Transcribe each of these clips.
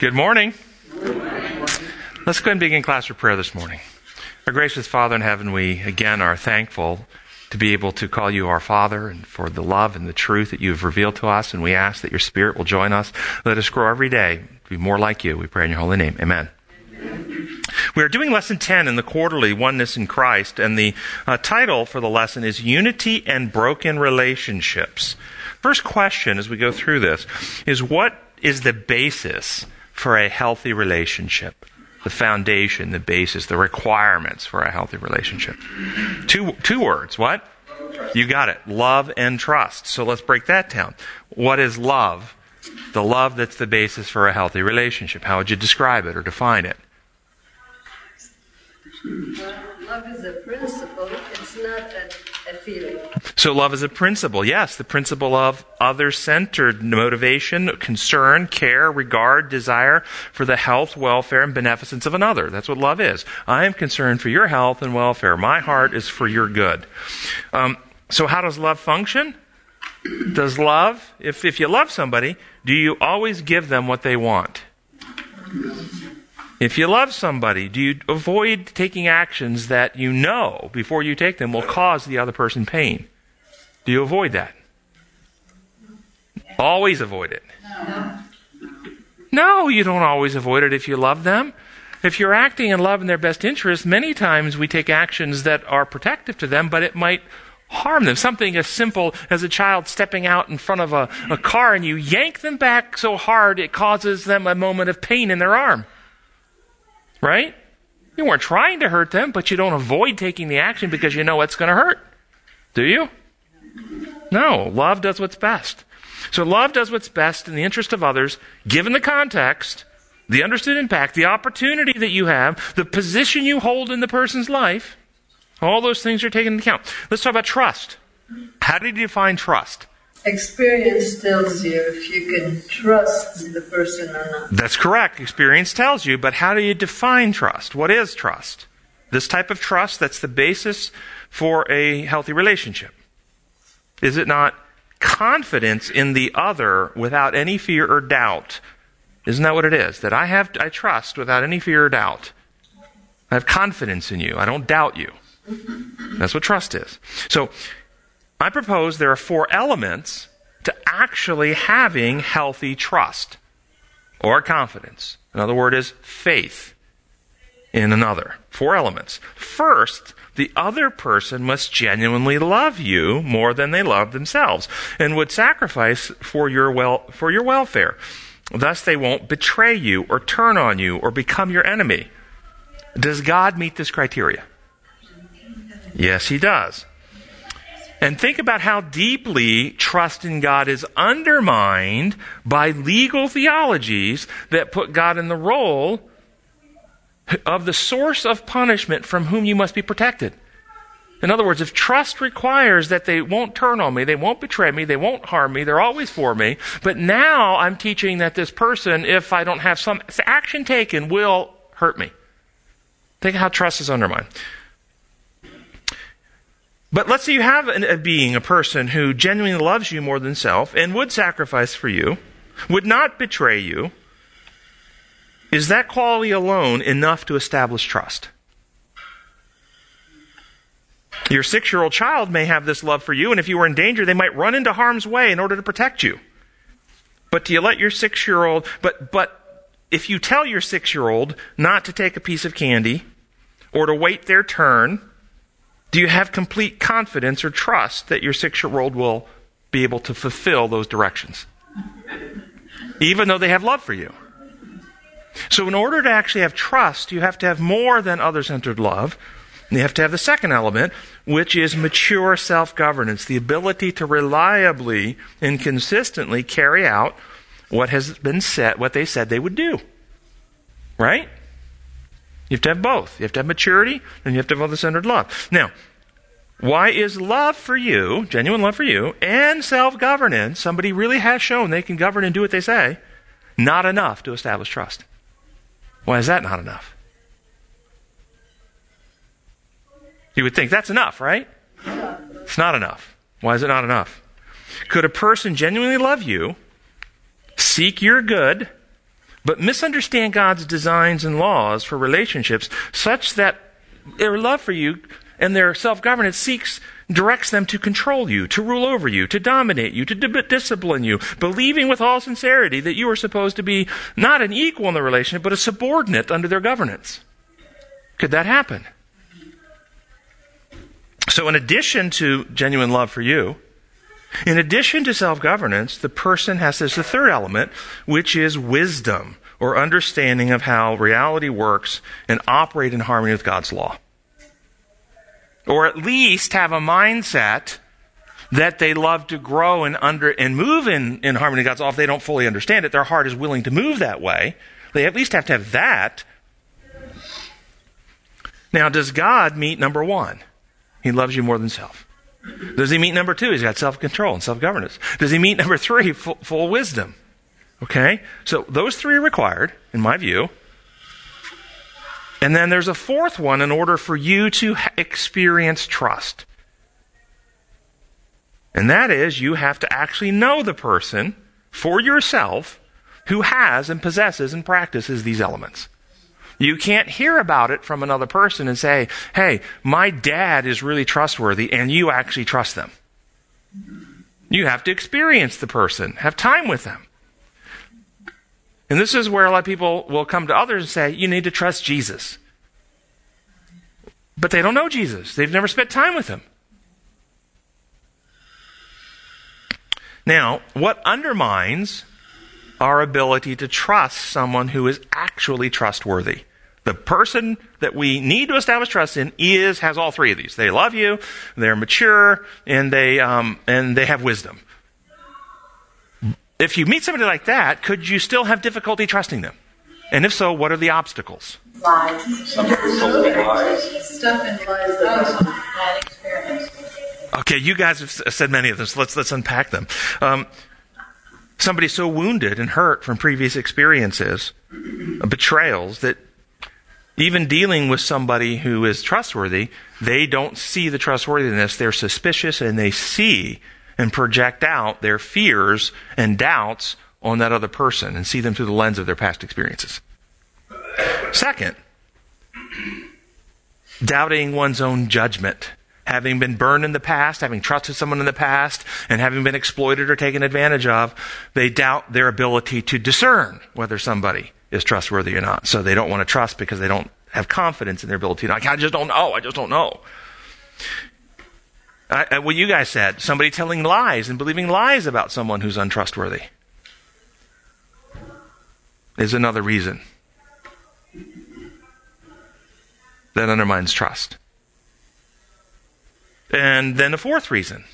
Good morning. Let's go ahead and begin class for prayer this morning. Our gracious Father in heaven, we again are thankful to be able to call you our Father and for the love and the truth that you have revealed to us. And we ask that your Spirit will join us. Let us grow every day to be more like you. We pray in your holy name. Amen. We are doing lesson 10 in the quarterly Oneness in Christ, and the uh, title for the lesson is Unity and Broken Relationships. First question as we go through this is what is the basis for a healthy relationship? The foundation, the basis, the requirements for a healthy relationship. Two, two words. What? You got it. Love and trust. So let's break that down. What is love? The love that's the basis for a healthy relationship. How would you describe it or define it? Well, love is a principle, it's not a, So, love is a principle. Yes, the principle of other centered motivation, concern, care, regard, desire for the health, welfare, and beneficence of another. That's what love is. I am concerned for your health and welfare. My heart is for your good. Um, so, how does love function? Does love, if, if you love somebody, do you always give them what they want? If you love somebody, do you avoid taking actions that you know before you take them will cause the other person pain? Do you avoid that? Always avoid it. No, you don't always avoid it if you love them. If you're acting in love in their best interest, many times we take actions that are protective to them, but it might harm them. Something as simple as a child stepping out in front of a, a car and you yank them back so hard it causes them a moment of pain in their arm. Right? You weren't trying to hurt them, but you don't avoid taking the action because you know it's going to hurt. Do you? No. Love does what's best. So love does what's best in the interest of others, given the context, the understood impact, the opportunity that you have, the position you hold in the person's life. All those things are taken into account. Let's talk about trust. How do you define trust? Experience tells you if you can trust the person or not. That's correct. Experience tells you, but how do you define trust? What is trust? This type of trust that's the basis for a healthy relationship. Is it not confidence in the other without any fear or doubt? Isn't that what it is? That I have I trust without any fear or doubt. I have confidence in you. I don't doubt you. That's what trust is. So I propose there are four elements to actually having healthy trust or confidence. Another word is faith in another. Four elements. First, the other person must genuinely love you more than they love themselves and would sacrifice for your well for your welfare. Thus they won't betray you or turn on you or become your enemy. Does God meet this criteria? Yes, he does. And think about how deeply trust in God is undermined by legal theologies that put God in the role of the source of punishment from whom you must be protected. In other words, if trust requires that they won't turn on me, they won't betray me, they won't harm me, they're always for me, but now I'm teaching that this person, if I don't have some action taken, will hurt me. Think how trust is undermined. But let's say you have a being, a person who genuinely loves you more than self and would sacrifice for you, would not betray you. Is that quality alone enough to establish trust? Your six year old child may have this love for you, and if you were in danger, they might run into harm's way in order to protect you. But do you let your six year old, but, but if you tell your six year old not to take a piece of candy or to wait their turn, do you have complete confidence or trust that your six year old will be able to fulfill those directions? Even though they have love for you. So, in order to actually have trust, you have to have more than other centered love. You have to have the second element, which is mature self governance, the ability to reliably and consistently carry out what has been said, what they said they would do. Right? You have to have both. You have to have maturity, and you have to have other centered love. Now, why is love for you, genuine love for you, and self governance, somebody really has shown they can govern and do what they say, not enough to establish trust? Why is that not enough? You would think that's enough, right? It's not enough. Why is it not enough? Could a person genuinely love you, seek your good, but misunderstand God's designs and laws for relationships such that their love for you and their self governance seeks directs them to control you, to rule over you, to dominate you, to di- discipline you, believing with all sincerity that you are supposed to be not an equal in the relationship, but a subordinate under their governance. Could that happen? So, in addition to genuine love for you, in addition to self governance, the person has this the third element, which is wisdom or understanding of how reality works and operate in harmony with God's law. Or at least have a mindset that they love to grow and under and move in, in harmony with God's law. If they don't fully understand it, their heart is willing to move that way. They at least have to have that. Now, does God meet number one? He loves you more than self. Does he meet number two? He's got self control and self governance. Does he meet number three? Full, full, wisdom. Okay? So those three are required, in my view. And then there's a fourth one in order for you to experience trust. And that is you have to actually know the person for yourself who has and possesses and practices these elements. You can't hear about it from another person and say, hey, my dad is really trustworthy, and you actually trust them. You have to experience the person, have time with them. And this is where a lot of people will come to others and say, you need to trust Jesus. But they don't know Jesus, they've never spent time with him. Now, what undermines our ability to trust someone who is actually trustworthy? The person that we need to establish trust in is has all three of these. They love you, they're mature, and they um, and they have wisdom. If you meet somebody like that, could you still have difficulty trusting them? And if so, what are the obstacles? Okay, you guys have said many of them, let's let's unpack them. Um, somebody so wounded and hurt from previous experiences, betrayals that even dealing with somebody who is trustworthy, they don't see the trustworthiness. They're suspicious and they see and project out their fears and doubts on that other person and see them through the lens of their past experiences. Second, doubting one's own judgment. Having been burned in the past, having trusted someone in the past, and having been exploited or taken advantage of, they doubt their ability to discern whether somebody is trustworthy or not. So they don't want to trust because they don't have confidence in their ability. Like, I just don't know. I just don't know. I, what you guys said, somebody telling lies and believing lies about someone who's untrustworthy is another reason that undermines trust. And then the fourth reason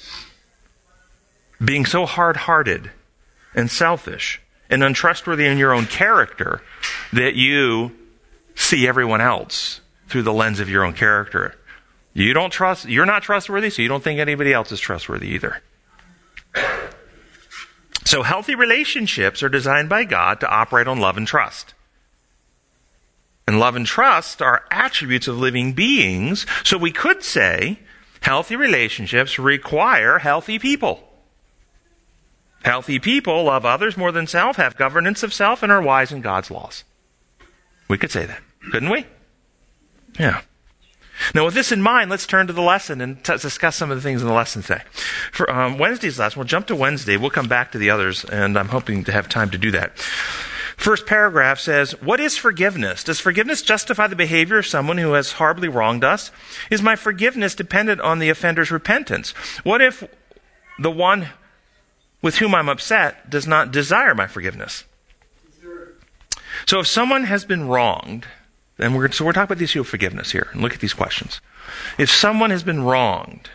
being so hard hearted and selfish and untrustworthy in your own character that you see everyone else through the lens of your own character. You don't trust, you're not trustworthy, so you don't think anybody else is trustworthy either. So healthy relationships are designed by God to operate on love and trust. And love and trust are attributes of living beings, so we could say healthy relationships require healthy people. Healthy people love others more than self, have governance of self, and are wise in God's laws. We could say that, couldn't we? Yeah. Now, with this in mind, let's turn to the lesson and t- discuss some of the things in the lesson today. For um, Wednesday's lesson, we'll jump to Wednesday. We'll come back to the others, and I'm hoping to have time to do that. First paragraph says, What is forgiveness? Does forgiveness justify the behavior of someone who has horribly wronged us? Is my forgiveness dependent on the offender's repentance? What if the one with whom I'm upset does not desire my forgiveness? So if someone has been wronged, and we're, so we're talking about the issue of forgiveness here, and look at these questions. If someone has been wronged,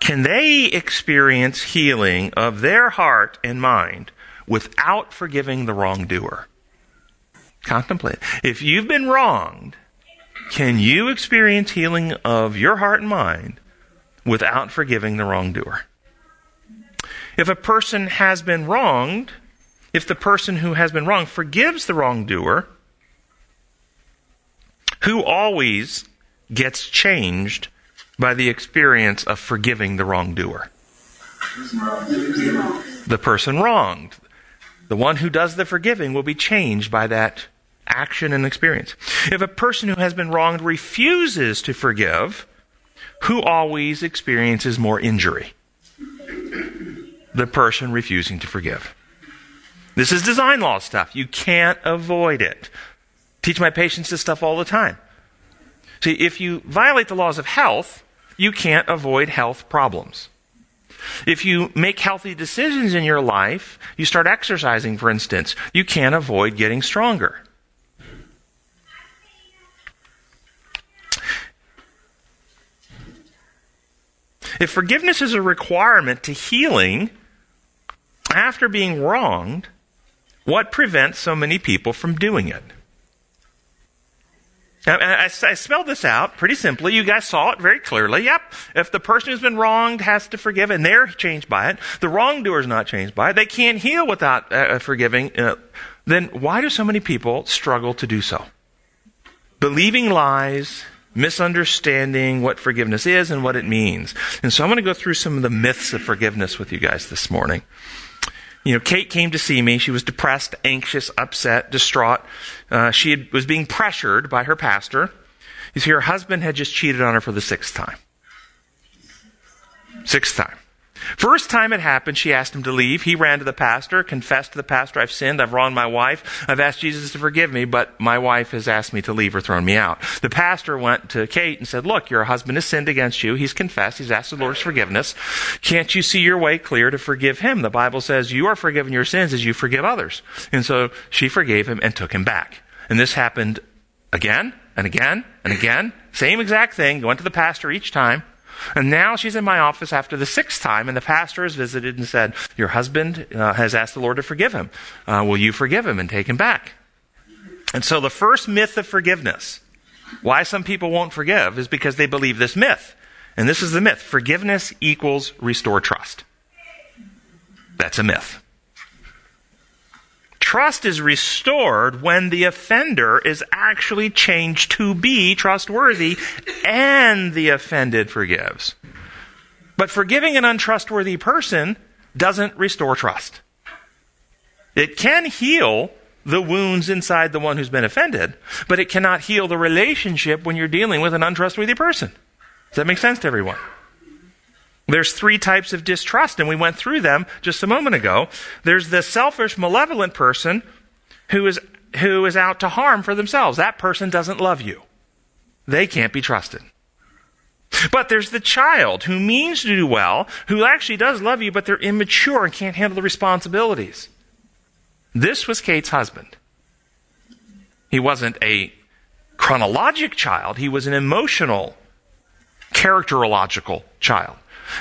can they experience healing of their heart and mind without forgiving the wrongdoer? Contemplate. If you've been wronged, can you experience healing of your heart and mind without forgiving the wrongdoer? If a person has been wronged, if the person who has been wronged forgives the wrongdoer, who always gets changed by the experience of forgiving the wrongdoer? The person wronged. The one who does the forgiving will be changed by that action and experience. If a person who has been wronged refuses to forgive, who always experiences more injury? The person refusing to forgive. This is design law stuff. You can't avoid it. Teach my patients this stuff all the time. See, if you violate the laws of health, you can't avoid health problems. If you make healthy decisions in your life, you start exercising, for instance, you can't avoid getting stronger. If forgiveness is a requirement to healing after being wronged, what prevents so many people from doing it? I, I, spelled this out pretty simply. You guys saw it very clearly. Yep. If the person who's been wronged has to forgive and they're changed by it, the wrongdoer is not changed by it, they can't heal without uh, forgiving, uh, then why do so many people struggle to do so? Believing lies, misunderstanding what forgiveness is and what it means. And so I'm going to go through some of the myths of forgiveness with you guys this morning. You know, Kate came to see me. She was depressed, anxious, upset, distraught. Uh, she had, was being pressured by her pastor. You see, her husband had just cheated on her for the sixth time. Sixth time. First time it happened, she asked him to leave. He ran to the pastor, confessed to the pastor, I've sinned, I've wronged my wife, I've asked Jesus to forgive me, but my wife has asked me to leave or thrown me out. The pastor went to Kate and said, Look, your husband has sinned against you. He's confessed, he's asked the Lord's forgiveness. Can't you see your way clear to forgive him? The Bible says you are forgiven your sins as you forgive others. And so she forgave him and took him back. And this happened again and again and again. Same exact thing. Went to the pastor each time. And now she's in my office after the sixth time, and the pastor has visited and said, Your husband uh, has asked the Lord to forgive him. Uh, will you forgive him and take him back? And so the first myth of forgiveness, why some people won't forgive, is because they believe this myth. And this is the myth forgiveness equals restore trust. That's a myth. Trust is restored when the offender is actually changed to be trustworthy and the offended forgives. But forgiving an untrustworthy person doesn't restore trust. It can heal the wounds inside the one who's been offended, but it cannot heal the relationship when you're dealing with an untrustworthy person. Does that make sense to everyone? There's three types of distrust, and we went through them just a moment ago. There's the selfish, malevolent person who is, who is out to harm for themselves. That person doesn't love you. They can't be trusted. But there's the child who means to do well, who actually does love you, but they're immature and can't handle the responsibilities. This was Kate's husband. He wasn't a chronologic child, he was an emotional, characterological child.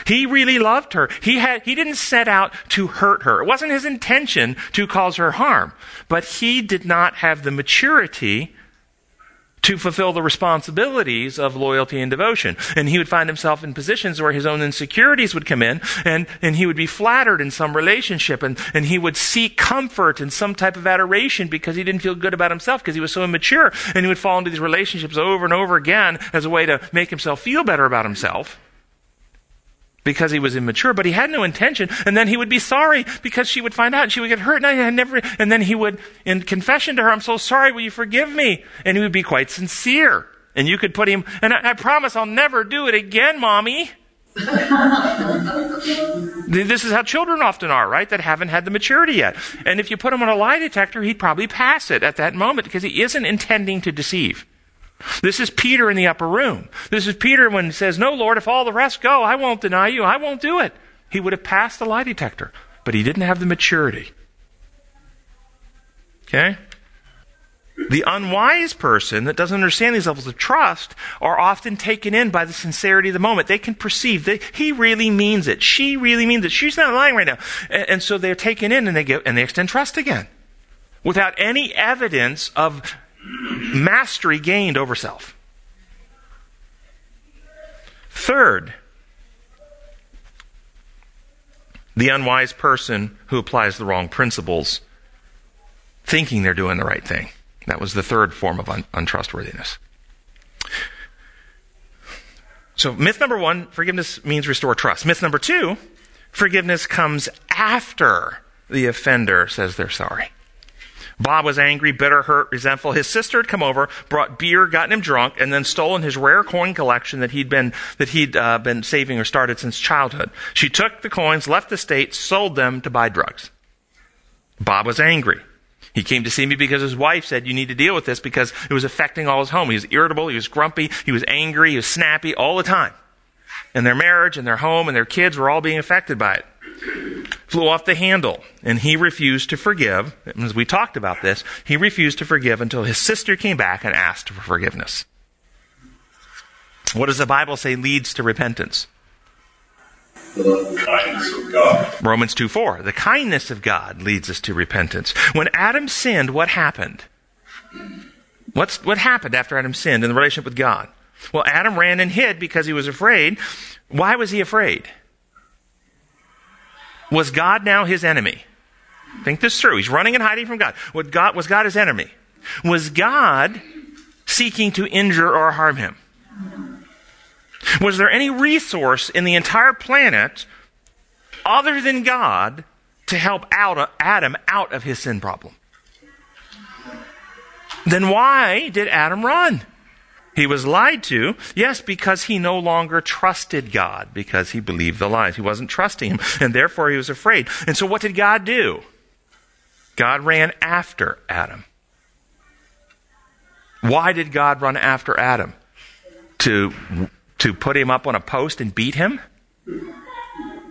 He really loved her. He had, he didn't set out to hurt her. It wasn't his intention to cause her harm. But he did not have the maturity to fulfill the responsibilities of loyalty and devotion. And he would find himself in positions where his own insecurities would come in and, and he would be flattered in some relationship and, and he would seek comfort and some type of adoration because he didn't feel good about himself because he was so immature. And he would fall into these relationships over and over again as a way to make himself feel better about himself because he was immature, but he had no intention. And then he would be sorry because she would find out and she would get hurt. And I never, and then he would, in confession to her, I'm so sorry, will you forgive me? And he would be quite sincere. And you could put him, and I, I promise I'll never do it again, mommy. this is how children often are, right? That haven't had the maturity yet. And if you put him on a lie detector, he'd probably pass it at that moment because he isn't intending to deceive. This is Peter in the upper room. This is Peter when he says, No, Lord, if all the rest go, I won't deny you. I won't do it. He would have passed the lie detector, but he didn't have the maturity. Okay? The unwise person that doesn't understand these levels of trust are often taken in by the sincerity of the moment. They can perceive that he really means it. She really means it. She's not lying right now. And, and so they're taken in and they get, and they extend trust again. Without any evidence of mastery gained over self. Third, the unwise person who applies the wrong principles, thinking they're doing the right thing. That was the third form of un- untrustworthiness. So, myth number one forgiveness means restore trust. Myth number two forgiveness comes after the offender says they're sorry. Bob was angry, bitter, hurt, resentful. His sister had come over, brought beer, gotten him drunk, and then stolen his rare coin collection that he'd been that he'd uh, been saving or started since childhood. She took the coins, left the state, sold them to buy drugs. Bob was angry. He came to see me because his wife said, You need to deal with this because it was affecting all his home. He was irritable, he was grumpy, he was angry, he was snappy all the time. And their marriage and their home and their kids were all being affected by it. Flew off the handle, and he refused to forgive. As we talked about this, he refused to forgive until his sister came back and asked for forgiveness. What does the Bible say leads to repentance? Romans 2 4. The kindness of God leads us to repentance. When Adam sinned, what happened? What's, what happened after Adam sinned in the relationship with God? Well, Adam ran and hid because he was afraid. Why was he afraid? Was God now his enemy? Think this through. He's running and hiding from God. Was God, was God his enemy? Was God seeking to injure or harm him? Was there any resource in the entire planet other than God to help out Adam out of his sin problem? Then why did Adam run? He was lied to, yes, because he no longer trusted God, because he believed the lies. He wasn't trusting him, and therefore he was afraid. And so what did God do? God ran after Adam. Why did God run after Adam? To, to put him up on a post and beat him?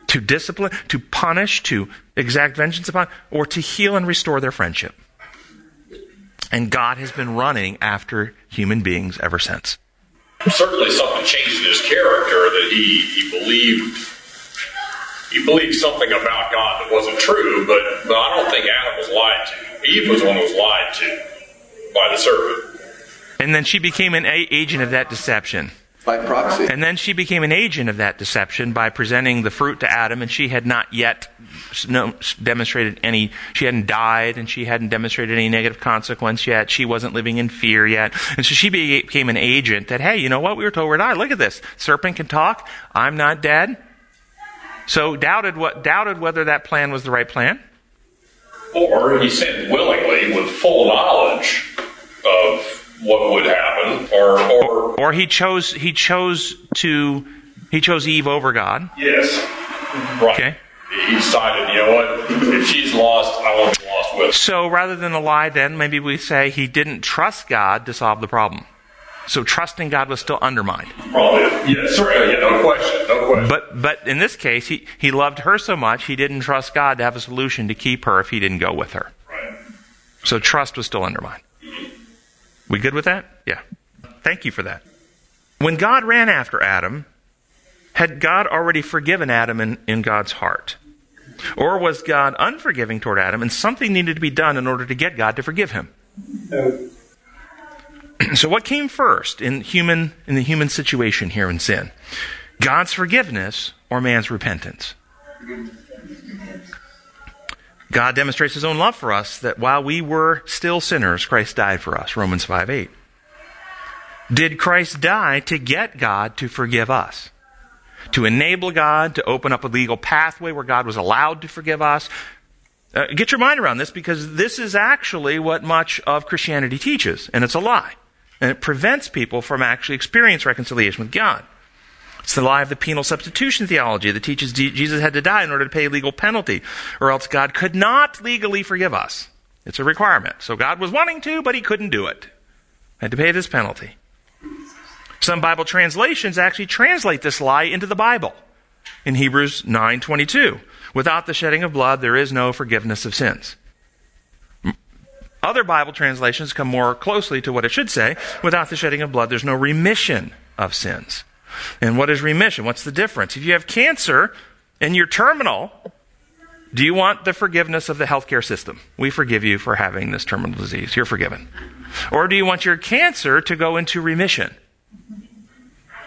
To discipline, to punish, to exact vengeance upon, or to heal and restore their friendship? And God has been running after human beings ever since. Certainly, something changed in his character that he, he believed. He believed something about God that wasn't true, but, but I don't think Adam was lied to. Eve was the one who was lied to by the serpent. And then she became an a- agent of that deception. By proxy. And then she became an agent of that deception by presenting the fruit to Adam, and she had not yet no, demonstrated any, she hadn't died, and she hadn't demonstrated any negative consequence yet. She wasn't living in fear yet. And so she became an agent that, hey, you know what? We were told we're die. Look at this. Serpent can talk. I'm not dead. So doubted what, doubted whether that plan was the right plan. Or he said willingly with full knowledge of what would happen, or, or Or he chose, he chose to, he chose Eve over God. yes, right. Okay. He decided, you know what? If she's lost, I want to be lost with. her. So rather than a lie, then maybe we say he didn't trust God to solve the problem. So trusting God was still undermined. Probably, yes, sir. Yeah, no question, no question. But but in this case, he, he loved her so much he didn't trust God to have a solution to keep her if he didn't go with her. right. So trust was still undermined. We good with that? Yeah. Thank you for that. When God ran after Adam, had God already forgiven Adam in, in God's heart? Or was God unforgiving toward Adam and something needed to be done in order to get God to forgive him? so what came first in human in the human situation here in sin? God's forgiveness or man's repentance? God demonstrates his own love for us that while we were still sinners, Christ died for us. Romans 5 8. Did Christ die to get God to forgive us? To enable God to open up a legal pathway where God was allowed to forgive us? Uh, get your mind around this because this is actually what much of Christianity teaches, and it's a lie. And it prevents people from actually experiencing reconciliation with God. It's the lie of the penal substitution theology that teaches Jesus had to die in order to pay a legal penalty, or else God could not legally forgive us. It's a requirement. So God was wanting to, but he couldn't do it. Had to pay this penalty. Some Bible translations actually translate this lie into the Bible. In Hebrews 9:22, without the shedding of blood there is no forgiveness of sins. Other Bible translations come more closely to what it should say. Without the shedding of blood, there's no remission of sins. And what is remission? What's the difference? If you have cancer and you're terminal, do you want the forgiveness of the healthcare system? We forgive you for having this terminal disease. You're forgiven. Or do you want your cancer to go into remission?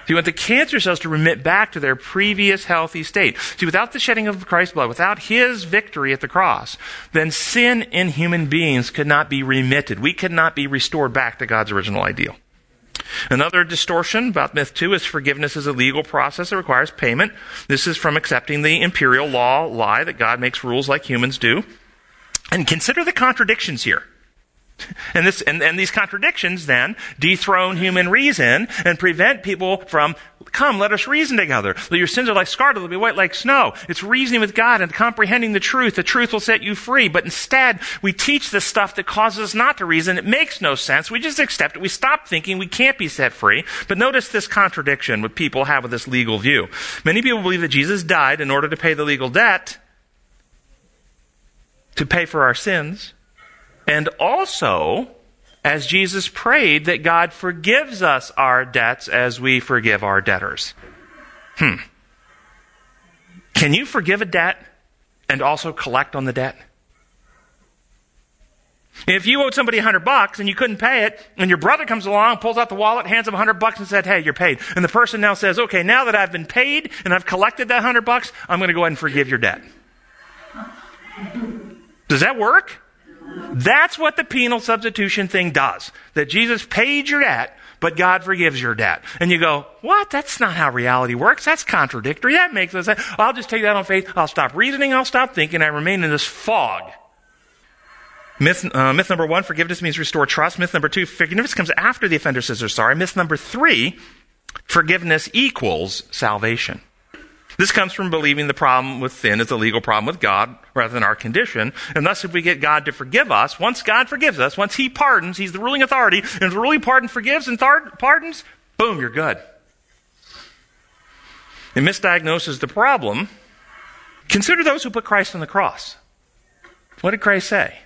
Do you want the cancer cells to remit back to their previous healthy state? See, without the shedding of Christ's blood, without his victory at the cross, then sin in human beings could not be remitted. We could not be restored back to God's original ideal. Another distortion about myth two is forgiveness is a legal process that requires payment. This is from accepting the imperial law lie that God makes rules like humans do. And consider the contradictions here. And, this, and, and these contradictions then dethrone human reason and prevent people from, come, let us reason together. Your sins are like scarlet, they'll be white like snow. It's reasoning with God and comprehending the truth. The truth will set you free. But instead, we teach this stuff that causes us not to reason. It makes no sense. We just accept it. We stop thinking we can't be set free. But notice this contradiction what people have with this legal view. Many people believe that Jesus died in order to pay the legal debt, to pay for our sins and also, as Jesus prayed, that God forgives us our debts as we forgive our debtors. Hmm. Can you forgive a debt and also collect on the debt? If you owed somebody a hundred bucks and you couldn't pay it, and your brother comes along, pulls out the wallet, hands him a hundred bucks, and said, "Hey, you're paid," and the person now says, "Okay, now that I've been paid and I've collected that hundred bucks, I'm going to go ahead and forgive your debt." Does that work? That's what the penal substitution thing does. That Jesus paid your debt, but God forgives your debt. And you go, what? That's not how reality works. That's contradictory. That makes no sense. I'll just take that on faith. I'll stop reasoning. I'll stop thinking. I remain in this fog. Myth, uh, myth number one, forgiveness means restore trust. Myth number two, forgiveness comes after the offender says they're sorry. Myth number three, forgiveness equals salvation. This comes from believing the problem with sin is a legal problem with God rather than our condition. And thus, if we get God to forgive us, once God forgives us, once He pardons, He's the ruling authority, and if the ruling pardon forgives and th- pardons, boom, you're good. It misdiagnoses the problem. Consider those who put Christ on the cross. What did Christ say?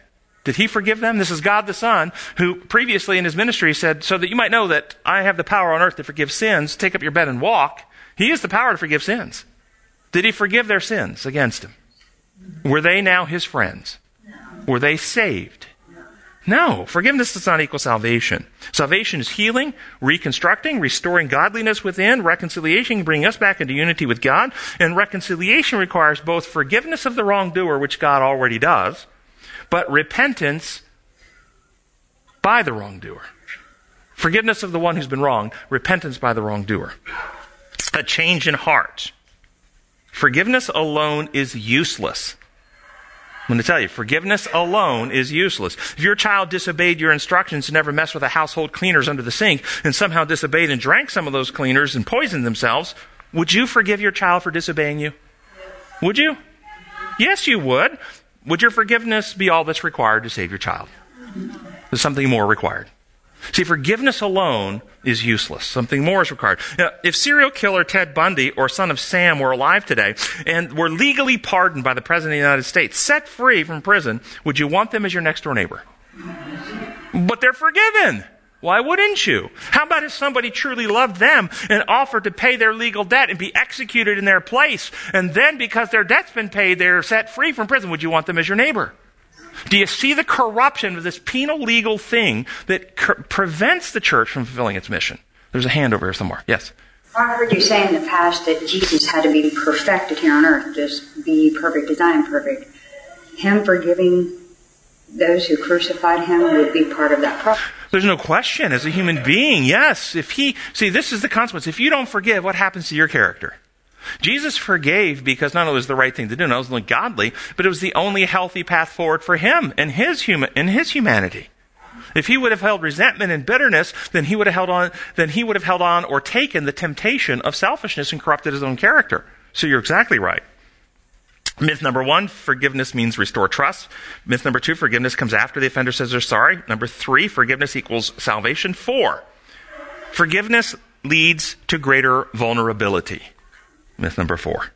Did he forgive them? This is God the Son, who previously in his ministry said, So that you might know that I have the power on earth to forgive sins, take up your bed and walk. He has the power to forgive sins. Did he forgive their sins against him? Were they now his friends? Were they saved? No. Forgiveness does not equal salvation. Salvation is healing, reconstructing, restoring godliness within, reconciliation, bringing us back into unity with God. And reconciliation requires both forgiveness of the wrongdoer, which God already does, but repentance by the wrongdoer. Forgiveness of the one who's been wronged, repentance by the wrongdoer. A change in heart. Forgiveness alone is useless. I'm going to tell you, forgiveness alone is useless. If your child disobeyed your instructions to never mess with the household cleaners under the sink and somehow disobeyed and drank some of those cleaners and poisoned themselves, would you forgive your child for disobeying you? Would you? Yes, you would. Would your forgiveness be all that's required to save your child? There's something more required? See, forgiveness alone is useless. Something more is required. Now, if serial killer Ted Bundy or son of Sam were alive today and were legally pardoned by the President of the United States, set free from prison, would you want them as your next door neighbor? But they're forgiven. Why wouldn't you? How about if somebody truly loved them and offered to pay their legal debt and be executed in their place, and then because their debt's been paid, they're set free from prison? Would you want them as your neighbor? Do you see the corruption of this penal legal thing that cur- prevents the church from fulfilling its mission? There's a hand over here somewhere. Yes. I heard you say in the past that Jesus had to be perfected here on earth, just be perfect as I am perfect. Him forgiving those who crucified him would be part of that process. There's no question. As a human being, yes. If he, see, this is the consequence. If you don't forgive, what happens to your character? Jesus forgave because not only was the right thing to do, not only was godly, but it was the only healthy path forward for him and his human in his humanity. If he would have held resentment and bitterness, then he would have held on, then he would have held on or taken the temptation of selfishness and corrupted his own character. So you're exactly right. Myth number one, forgiveness means restore trust. Myth number two, forgiveness comes after the offender says they're sorry. Number three, forgiveness equals salvation. Four, forgiveness leads to greater vulnerability. Myth number four.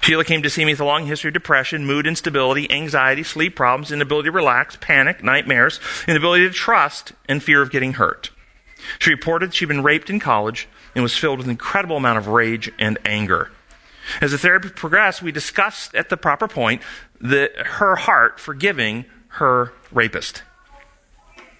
Sheila came to see me with a long history of depression, mood instability, anxiety, sleep problems, inability to relax, panic, nightmares, inability to trust, and fear of getting hurt. She reported she'd been raped in college and was filled with an incredible amount of rage and anger. As the therapy progressed, we discussed at the proper point the, her heart forgiving her rapist.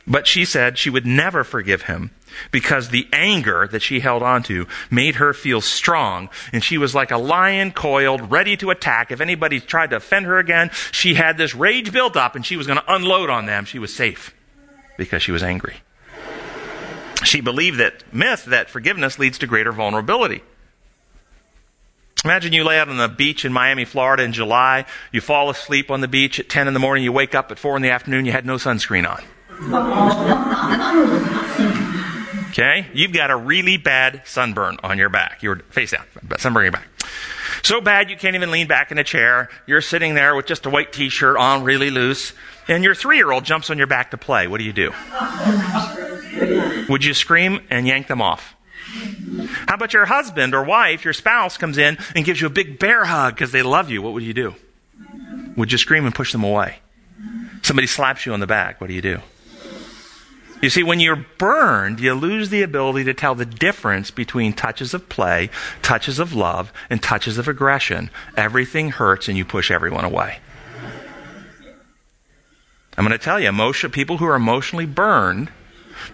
But she said she would never forgive him because the anger that she held onto made her feel strong. And she was like a lion coiled, ready to attack. If anybody tried to offend her again, she had this rage built up and she was going to unload on them. She was safe because she was angry. She believed that myth that forgiveness leads to greater vulnerability. Imagine you lay out on the beach in Miami, Florida in July. You fall asleep on the beach at 10 in the morning. You wake up at 4 in the afternoon. You had no sunscreen on. Okay? You've got a really bad sunburn on your back. You're face down, sunburn on your back. So bad you can't even lean back in a chair. You're sitting there with just a white t-shirt on really loose. And your three-year-old jumps on your back to play. What do you do? Would you scream and yank them off? How about your husband or wife, your spouse comes in and gives you a big bear hug because they love you? What would you do? Would you scream and push them away? Somebody slaps you on the back. What do you do? You see, when you're burned, you lose the ability to tell the difference between touches of play, touches of love, and touches of aggression. Everything hurts and you push everyone away. I'm going to tell you, emotion, people who are emotionally burned,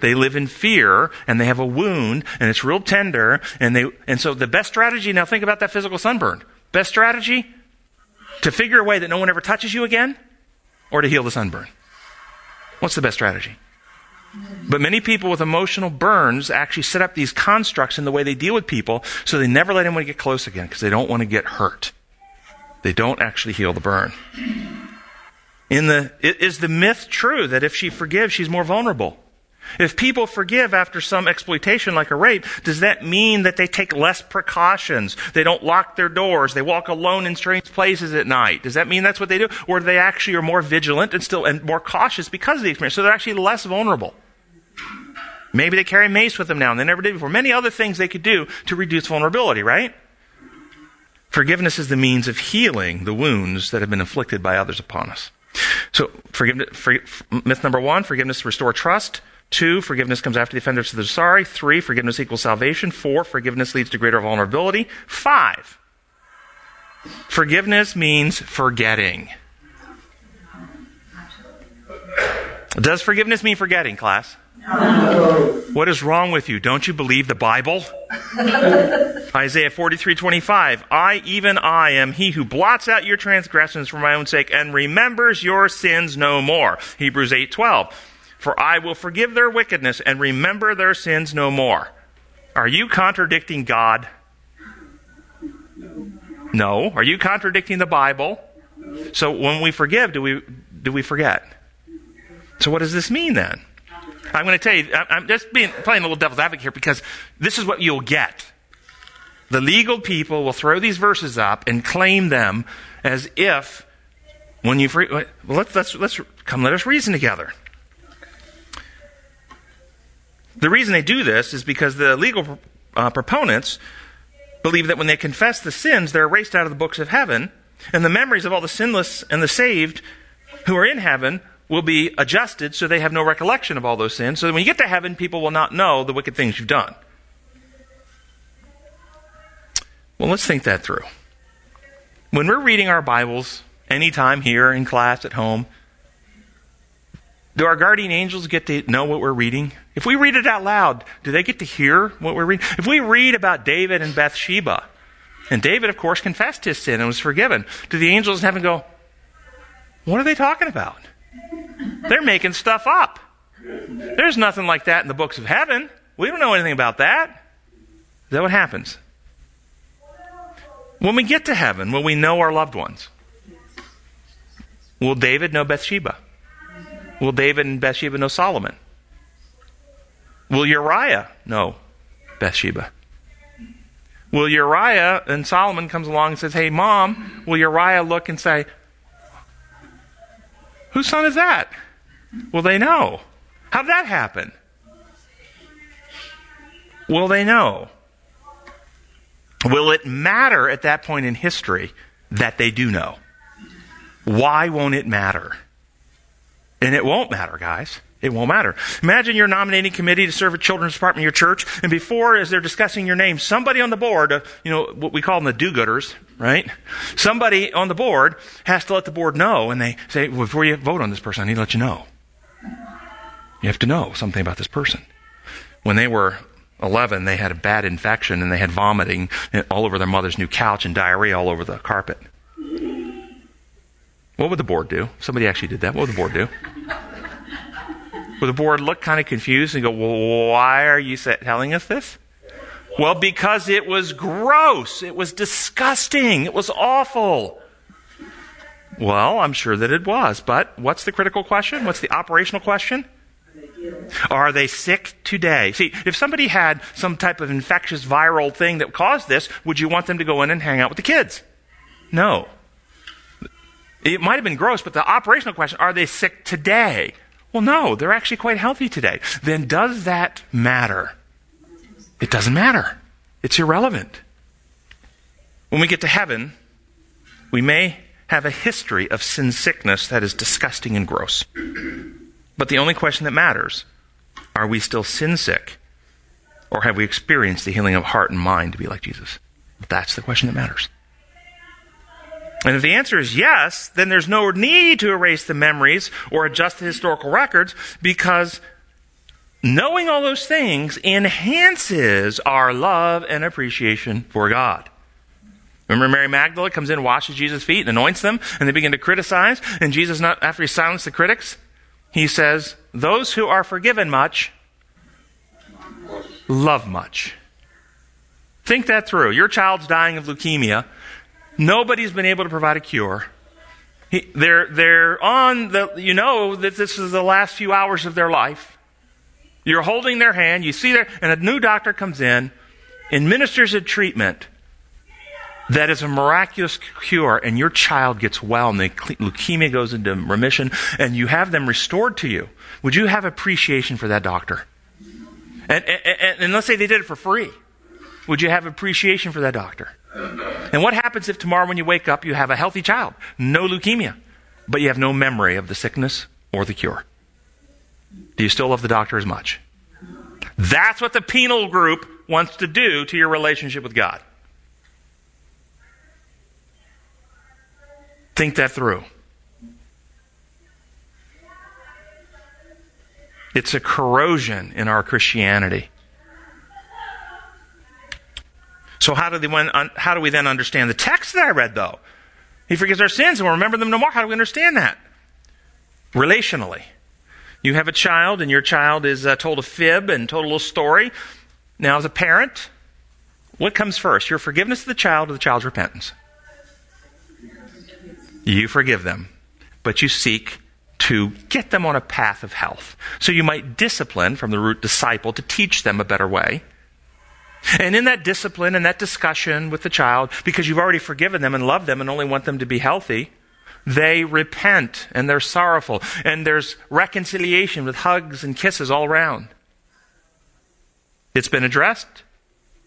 they live in fear and they have a wound and it's real tender and they, and so the best strategy, now think about that physical sunburn. Best strategy? To figure a way that no one ever touches you again or to heal the sunburn? What's the best strategy? But many people with emotional burns actually set up these constructs in the way they deal with people so they never let anyone get close again because they don't want to get hurt. They don't actually heal the burn. In the, is the myth true that if she forgives, she's more vulnerable? If people forgive after some exploitation like a rape, does that mean that they take less precautions? They don't lock their doors. They walk alone in strange places at night. Does that mean that's what they do? Or they actually are more vigilant and still and more cautious because of the experience? So they're actually less vulnerable. Maybe they carry mace with them now and they never did before. Many other things they could do to reduce vulnerability, right? Forgiveness is the means of healing the wounds that have been inflicted by others upon us. So, forgiveness, for, myth number one, forgiveness restore trust. Two, forgiveness comes after the offender so they're sorry. Three, forgiveness equals salvation. Four, forgiveness leads to greater vulnerability. Five, forgiveness means forgetting. Does forgiveness mean forgetting, class? No. What is wrong with you? Don't you believe the Bible? Isaiah 43:25 I even I am he who blots out your transgressions for my own sake and remembers your sins no more. Hebrews 8:12 For I will forgive their wickedness and remember their sins no more. Are you contradicting God? No. Are you contradicting the Bible? So when we forgive, do we do we forget? So what does this mean then? I'm going to tell you, I'm just being, playing a little devil's advocate here because this is what you'll get. The legal people will throw these verses up and claim them as if when you free, well, let's, let's, let's come, let us reason together. The reason they do this is because the legal uh, proponents believe that when they confess the sins, they're erased out of the books of heaven, and the memories of all the sinless and the saved who are in heaven will be adjusted so they have no recollection of all those sins. So when you get to heaven, people will not know the wicked things you've done. Well, let's think that through. When we're reading our Bibles, anytime here in class, at home, do our guardian angels get to know what we're reading? If we read it out loud, do they get to hear what we're reading? If we read about David and Bathsheba, and David, of course, confessed his sin and was forgiven, do the angels in heaven go, What are they talking about? They're making stuff up. There's nothing like that in the books of heaven. We don't know anything about that. Is that what happens? When we get to heaven, will we know our loved ones? Will David know Bathsheba? Will David and Bathsheba know Solomon? Will Uriah know Bathsheba? Will Uriah and Solomon comes along and says, Hey, mom, will Uriah look and say, Whose son is that? Will they know? How'd that happen? Will they know? Will it matter at that point in history that they do know? Why won't it matter? And it won't matter, guys. It won't matter. Imagine your nominating committee to serve a children's department in your church, and before, as they're discussing your name, somebody on the board, uh, you know, what we call them the do-gooders, right? Somebody on the board has to let the board know, and they say, well, before you vote on this person, I need to let you know. You have to know something about this person. When they were 11, they had a bad infection, and they had vomiting all over their mother's new couch and diarrhea all over the carpet. What would the board do? Somebody actually did that. What would the board do? Would the board look kind of confused and go, well, why are you telling us this? Well, because it was gross. It was disgusting. It was awful. Well, I'm sure that it was. But what's the critical question? What's the operational question? Are they sick today? See, if somebody had some type of infectious viral thing that caused this, would you want them to go in and hang out with the kids? No. It might have been gross, but the operational question, are they sick today? Well, no, they're actually quite healthy today. Then does that matter? It doesn't matter. It's irrelevant. When we get to heaven, we may have a history of sin sickness that is disgusting and gross. But the only question that matters are we still sin sick? Or have we experienced the healing of heart and mind to be like Jesus? That's the question that matters. And if the answer is yes, then there's no need to erase the memories or adjust the historical records because knowing all those things enhances our love and appreciation for God. Remember Mary Magdalene comes in, washes Jesus' feet, and anoints them, and they begin to criticize. And Jesus, not after he silenced the critics, he says, Those who are forgiven much love much. Think that through. Your child's dying of leukemia. Nobody's been able to provide a cure. He, they're, they're on the, you know that this is the last few hours of their life. You're holding their hand, you see there, and a new doctor comes in and ministers a treatment that is a miraculous cure, and your child gets well, and the leukemia goes into remission, and you have them restored to you. Would you have appreciation for that doctor? And, and, and let's say they did it for free. Would you have appreciation for that doctor? And what happens if tomorrow when you wake up you have a healthy child, no leukemia, but you have no memory of the sickness or the cure? Do you still love the doctor as much? That's what the penal group wants to do to your relationship with God. Think that through. It's a corrosion in our Christianity. So how do, they, how do we then understand the text that I read, though? He forgives our sins and we'll remember them no more. How do we understand that? Relationally. You have a child and your child is uh, told a fib and told a little story. Now, as a parent, what comes first? Your forgiveness of the child or the child's repentance? You forgive them, but you seek to get them on a path of health. So you might discipline from the root disciple to teach them a better way. And in that discipline and that discussion with the child, because you've already forgiven them and loved them and only want them to be healthy, they repent and they're sorrowful. And there's reconciliation with hugs and kisses all around. It's been addressed.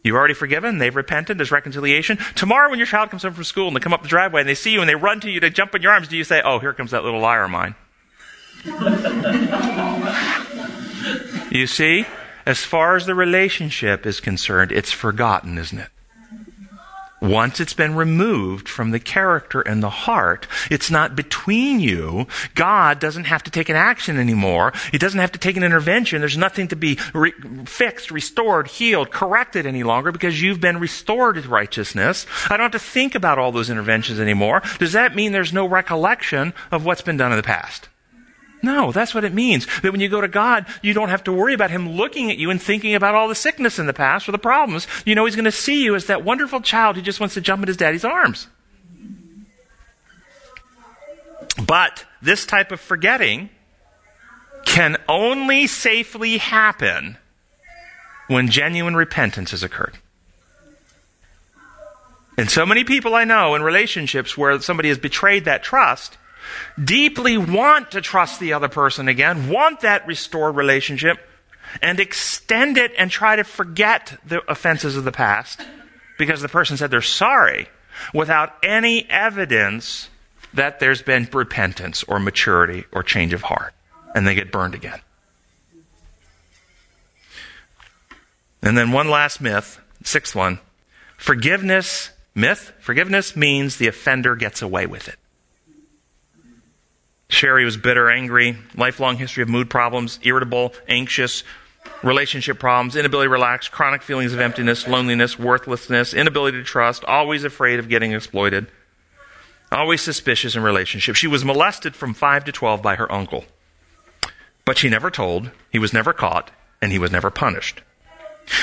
You've already forgiven. They've repented. There's reconciliation. Tomorrow, when your child comes home from school and they come up the driveway and they see you and they run to you to jump in your arms, do you say, Oh, here comes that little liar of mine? you see, as far as the relationship is concerned, it's forgotten, isn't it? Once it's been removed from the character and the heart, it's not between you. God doesn't have to take an action anymore. He doesn't have to take an intervention. There's nothing to be re- fixed, restored, healed, corrected any longer because you've been restored to righteousness. I don't have to think about all those interventions anymore. Does that mean there's no recollection of what's been done in the past? No, that's what it means. That when you go to God, you don't have to worry about Him looking at you and thinking about all the sickness in the past or the problems. You know He's going to see you as that wonderful child who just wants to jump in his daddy's arms. But this type of forgetting can only safely happen when genuine repentance has occurred. And so many people I know in relationships where somebody has betrayed that trust deeply want to trust the other person again, want that restored relationship, and extend it and try to forget the offenses of the past because the person said they're sorry without any evidence that there's been repentance or maturity or change of heart. And they get burned again. And then one last myth, sixth one. Forgiveness, myth, forgiveness means the offender gets away with it. Sherry was bitter, angry, lifelong history of mood problems, irritable, anxious, relationship problems, inability to relax, chronic feelings of emptiness, loneliness, worthlessness, inability to trust, always afraid of getting exploited, always suspicious in relationships. She was molested from 5 to 12 by her uncle. But she never told, he was never caught, and he was never punished.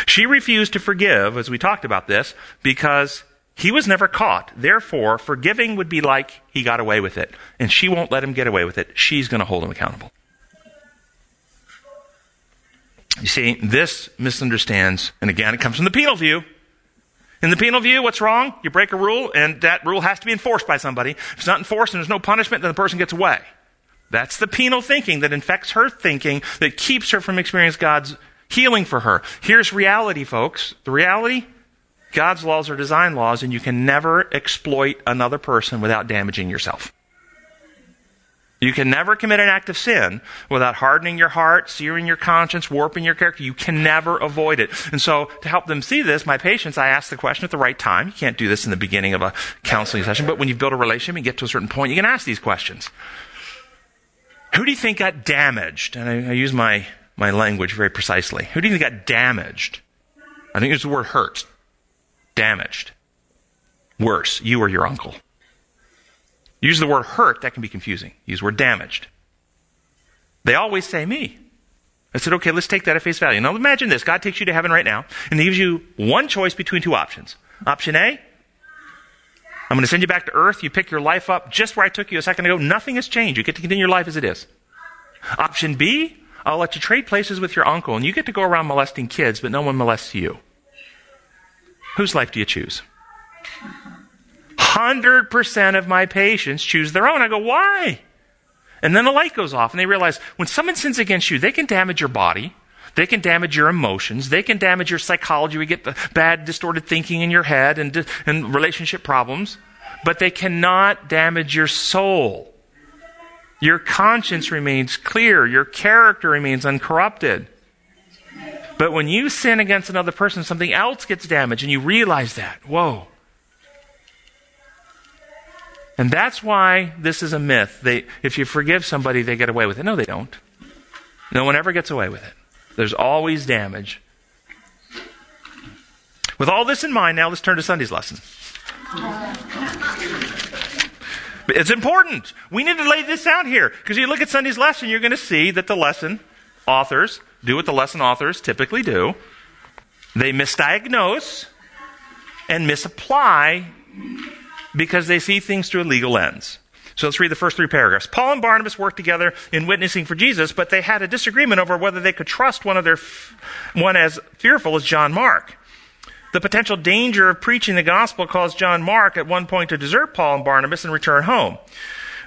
She refused to forgive, as we talked about this, because he was never caught. Therefore, forgiving would be like he got away with it. And she won't let him get away with it. She's going to hold him accountable. You see, this misunderstands, and again, it comes from the penal view. In the penal view, what's wrong? You break a rule, and that rule has to be enforced by somebody. If it's not enforced and there's no punishment, then the person gets away. That's the penal thinking that infects her thinking, that keeps her from experiencing God's healing for her. Here's reality, folks. The reality God's laws are design laws, and you can never exploit another person without damaging yourself. You can never commit an act of sin without hardening your heart, searing your conscience, warping your character. You can never avoid it. And so, to help them see this, my patients, I ask the question at the right time. You can't do this in the beginning of a counseling session, but when you build a relationship and get to a certain point, you can ask these questions. Who do you think got damaged? And I, I use my, my language very precisely. Who do you think got damaged? I think it's the word hurt damaged. Worse, you or your uncle. Use the word hurt, that can be confusing. Use the word damaged. They always say me. I said, okay, let's take that at face value. Now imagine this. God takes you to heaven right now, and He gives you one choice between two options. Option A, I'm going to send you back to earth. You pick your life up just where I took you a second ago. Nothing has changed. You get to continue your life as it is. Option B, I'll let you trade places with your uncle, and you get to go around molesting kids, but no one molests you. Whose life do you choose? 100% of my patients choose their own. I go, why? And then the light goes off and they realize when someone sins against you, they can damage your body. They can damage your emotions. They can damage your psychology. We get the bad, distorted thinking in your head and, and relationship problems. But they cannot damage your soul. Your conscience remains clear. Your character remains uncorrupted. But when you sin against another person, something else gets damaged, and you realize that. Whoa. And that's why this is a myth. They, if you forgive somebody, they get away with it. No, they don't. No one ever gets away with it. There's always damage. With all this in mind, now let's turn to Sunday's lesson. It's important. We need to lay this out here. Because you look at Sunday's lesson, you're going to see that the lesson authors do what the lesson authors typically do they misdiagnose and misapply because they see things through a legal lens. So let's read the first three paragraphs. Paul and Barnabas worked together in witnessing for Jesus, but they had a disagreement over whether they could trust one of their one as fearful as John Mark. The potential danger of preaching the gospel caused John Mark at one point to desert Paul and Barnabas and return home.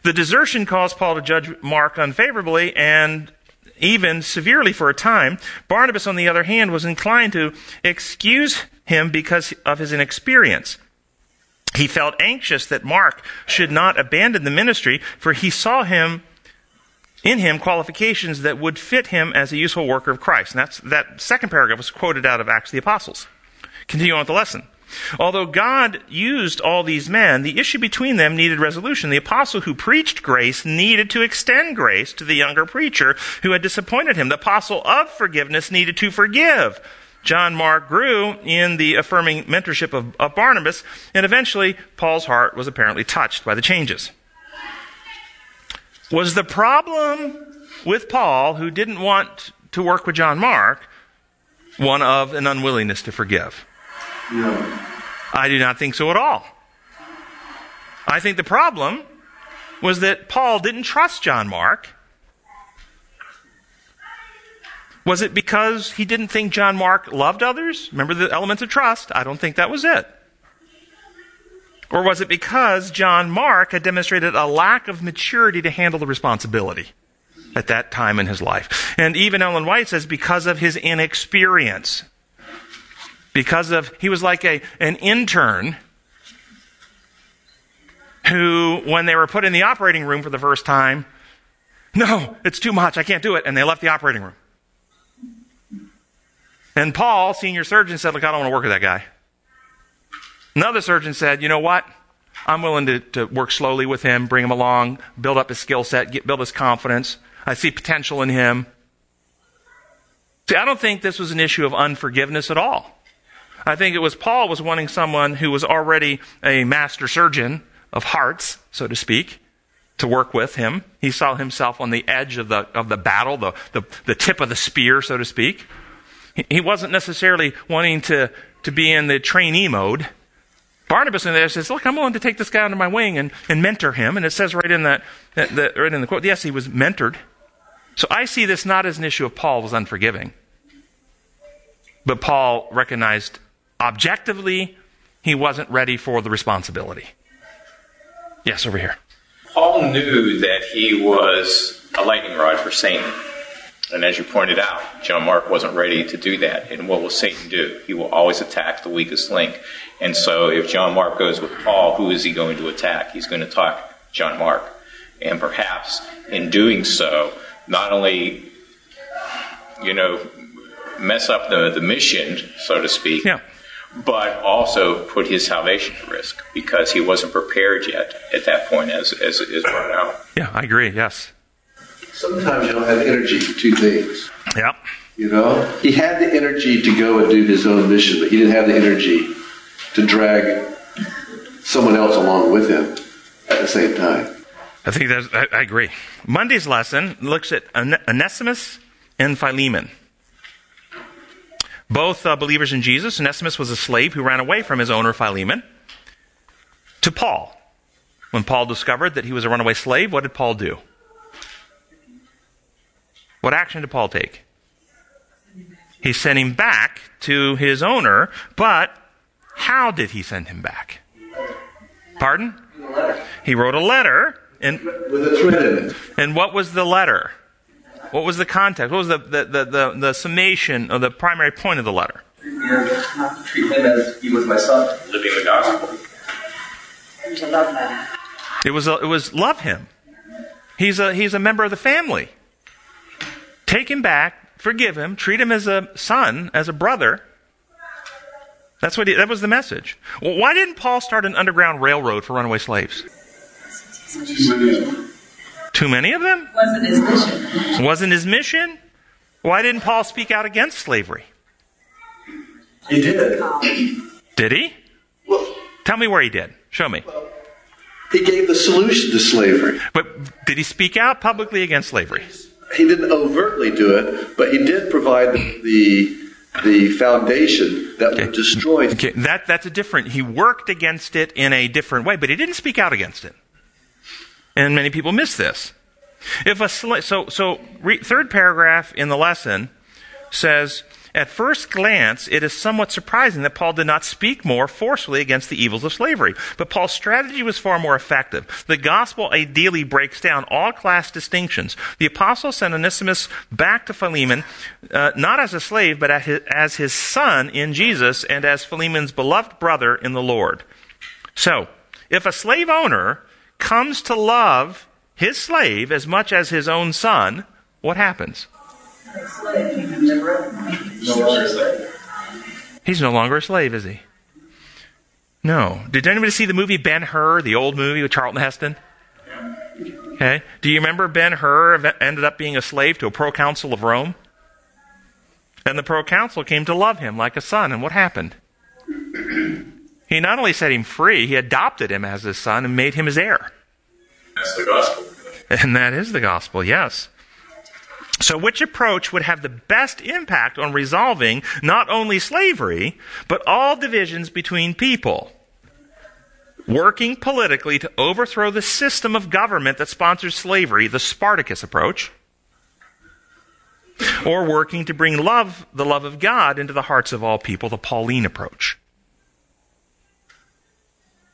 The desertion caused Paul to judge Mark unfavorably and even severely for a time. Barnabas, on the other hand, was inclined to excuse him because of his inexperience. He felt anxious that Mark should not abandon the ministry, for he saw him in him qualifications that would fit him as a useful worker of Christ. And that's, that second paragraph was quoted out of Acts of the Apostles. Continue on with the lesson. Although God used all these men, the issue between them needed resolution. The apostle who preached grace needed to extend grace to the younger preacher who had disappointed him. The apostle of forgiveness needed to forgive. John Mark grew in the affirming mentorship of, of Barnabas, and eventually Paul's heart was apparently touched by the changes. Was the problem with Paul, who didn't want to work with John Mark, one of an unwillingness to forgive? I do not think so at all. I think the problem was that Paul didn't trust John Mark. Was it because he didn't think John Mark loved others? Remember the elements of trust? I don't think that was it. Or was it because John Mark had demonstrated a lack of maturity to handle the responsibility at that time in his life? And even Ellen White says because of his inexperience because of he was like a an intern who when they were put in the operating room for the first time no it's too much i can't do it and they left the operating room. And paul senior surgeon said look i don't want to work with that guy. Another surgeon said you know what? I'm willing to, to work slowly with him bring him along build up his skill set get, build his confidence. I see potential in him. See i don't think this was an issue of unforgiveness at all I think it was Paul was wanting someone who was already a master surgeon of hearts, so to speak, to work with him. He saw himself on the edge of the, of the battle, the, the, the tip of the spear, so to speak. He- wasn't necessarily wanting to, to be in the trainee mode. Barnabas in there says, Look, I'm willing to take this guy under my wing and, and mentor him. And it says right in that, that, that right in the quote, yes, he was mentored. So I see this not as an issue of Paul was unforgiving. But Paul recognized objectively he wasn't ready for the responsibility. Yes, over here. Paul knew that he was a lightning rod for Satan. And as you pointed out, John Mark wasn't ready to do that. And what will Satan do? He will always attack the weakest link. And so if John Mark goes with Paul, who is he going to attack? He's going to attack John Mark. And perhaps in doing so, not only, you know, mess up the, the mission, so to speak, Yeah. But also put his salvation at risk because he wasn't prepared yet at that point, as, as is brought out. Yeah, I agree. Yes. Sometimes you don't have energy for two things. Yep. You know, he had the energy to go and do his own mission, but he didn't have the energy to drag someone else along with him at the same time. I think that's, I, I agree. Monday's lesson looks at One- Onesimus and Philemon. Both uh, believers in Jesus. Onesimus was a slave who ran away from his owner Philemon to Paul. When Paul discovered that he was a runaway slave, what did Paul do? What action did Paul take? He sent him back to his owner, but how did he send him back? Pardon? He wrote a letter, and With a thread in it. and what was the letter? What was the context? What was the, the, the, the, the summation or the primary point of the letter? not treat him as he was my son. Living the gospel. It was a love letter. It was, a, it was love him. He's a, he's a member of the family. Take him back, forgive him, treat him as a son, as a brother. That's what he, that was the message. Well, why didn't Paul start an underground railroad for runaway slaves? Too many of them? Wasn't his mission. Wasn't his mission? Why didn't Paul speak out against slavery? He did. Did he? Well, Tell me where he did. Show me. he gave the solution to slavery. But did he speak out publicly against slavery? He didn't overtly do it, but he did provide the the, the foundation that would destroy. Okay, that that's a different. He worked against it in a different way, but he didn't speak out against it. And many people miss this. If a sla- so so re- third paragraph in the lesson says. At first glance, it is somewhat surprising that Paul did not speak more forcefully against the evils of slavery. But Paul's strategy was far more effective. The gospel ideally breaks down all class distinctions. The apostle sent Onesimus back to Philemon, uh, not as a slave, but his, as his son in Jesus and as Philemon's beloved brother in the Lord. So, if a slave owner comes to love his slave as much as his own son, what happens? He's no longer a slave, is he? No. Did anybody see the movie Ben Hur, the old movie with Charlton Heston? Okay. Do you remember Ben Hur ended up being a slave to a proconsul of Rome? And the proconsul came to love him like a son. And what happened? He not only set him free, he adopted him as his son and made him his heir. That's the gospel. And that is the gospel, yes. So, which approach would have the best impact on resolving not only slavery, but all divisions between people? Working politically to overthrow the system of government that sponsors slavery, the Spartacus approach, or working to bring love, the love of God, into the hearts of all people, the Pauline approach.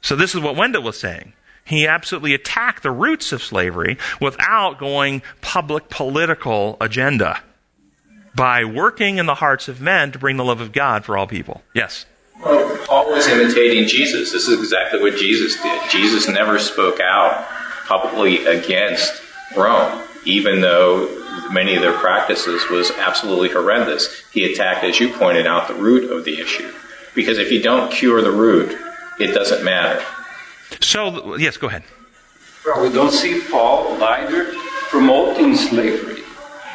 So, this is what Wendell was saying. He absolutely attacked the roots of slavery without going public political agenda by working in the hearts of men to bring the love of God for all people. Yes. Well, Paul was imitating Jesus. This is exactly what Jesus did. Jesus never spoke out publicly against Rome, even though many of their practices was absolutely horrendous. He attacked, as you pointed out, the root of the issue. Because if you don't cure the root, it doesn't matter. So, yes, go ahead. Well, we don't see Paul either promoting slavery.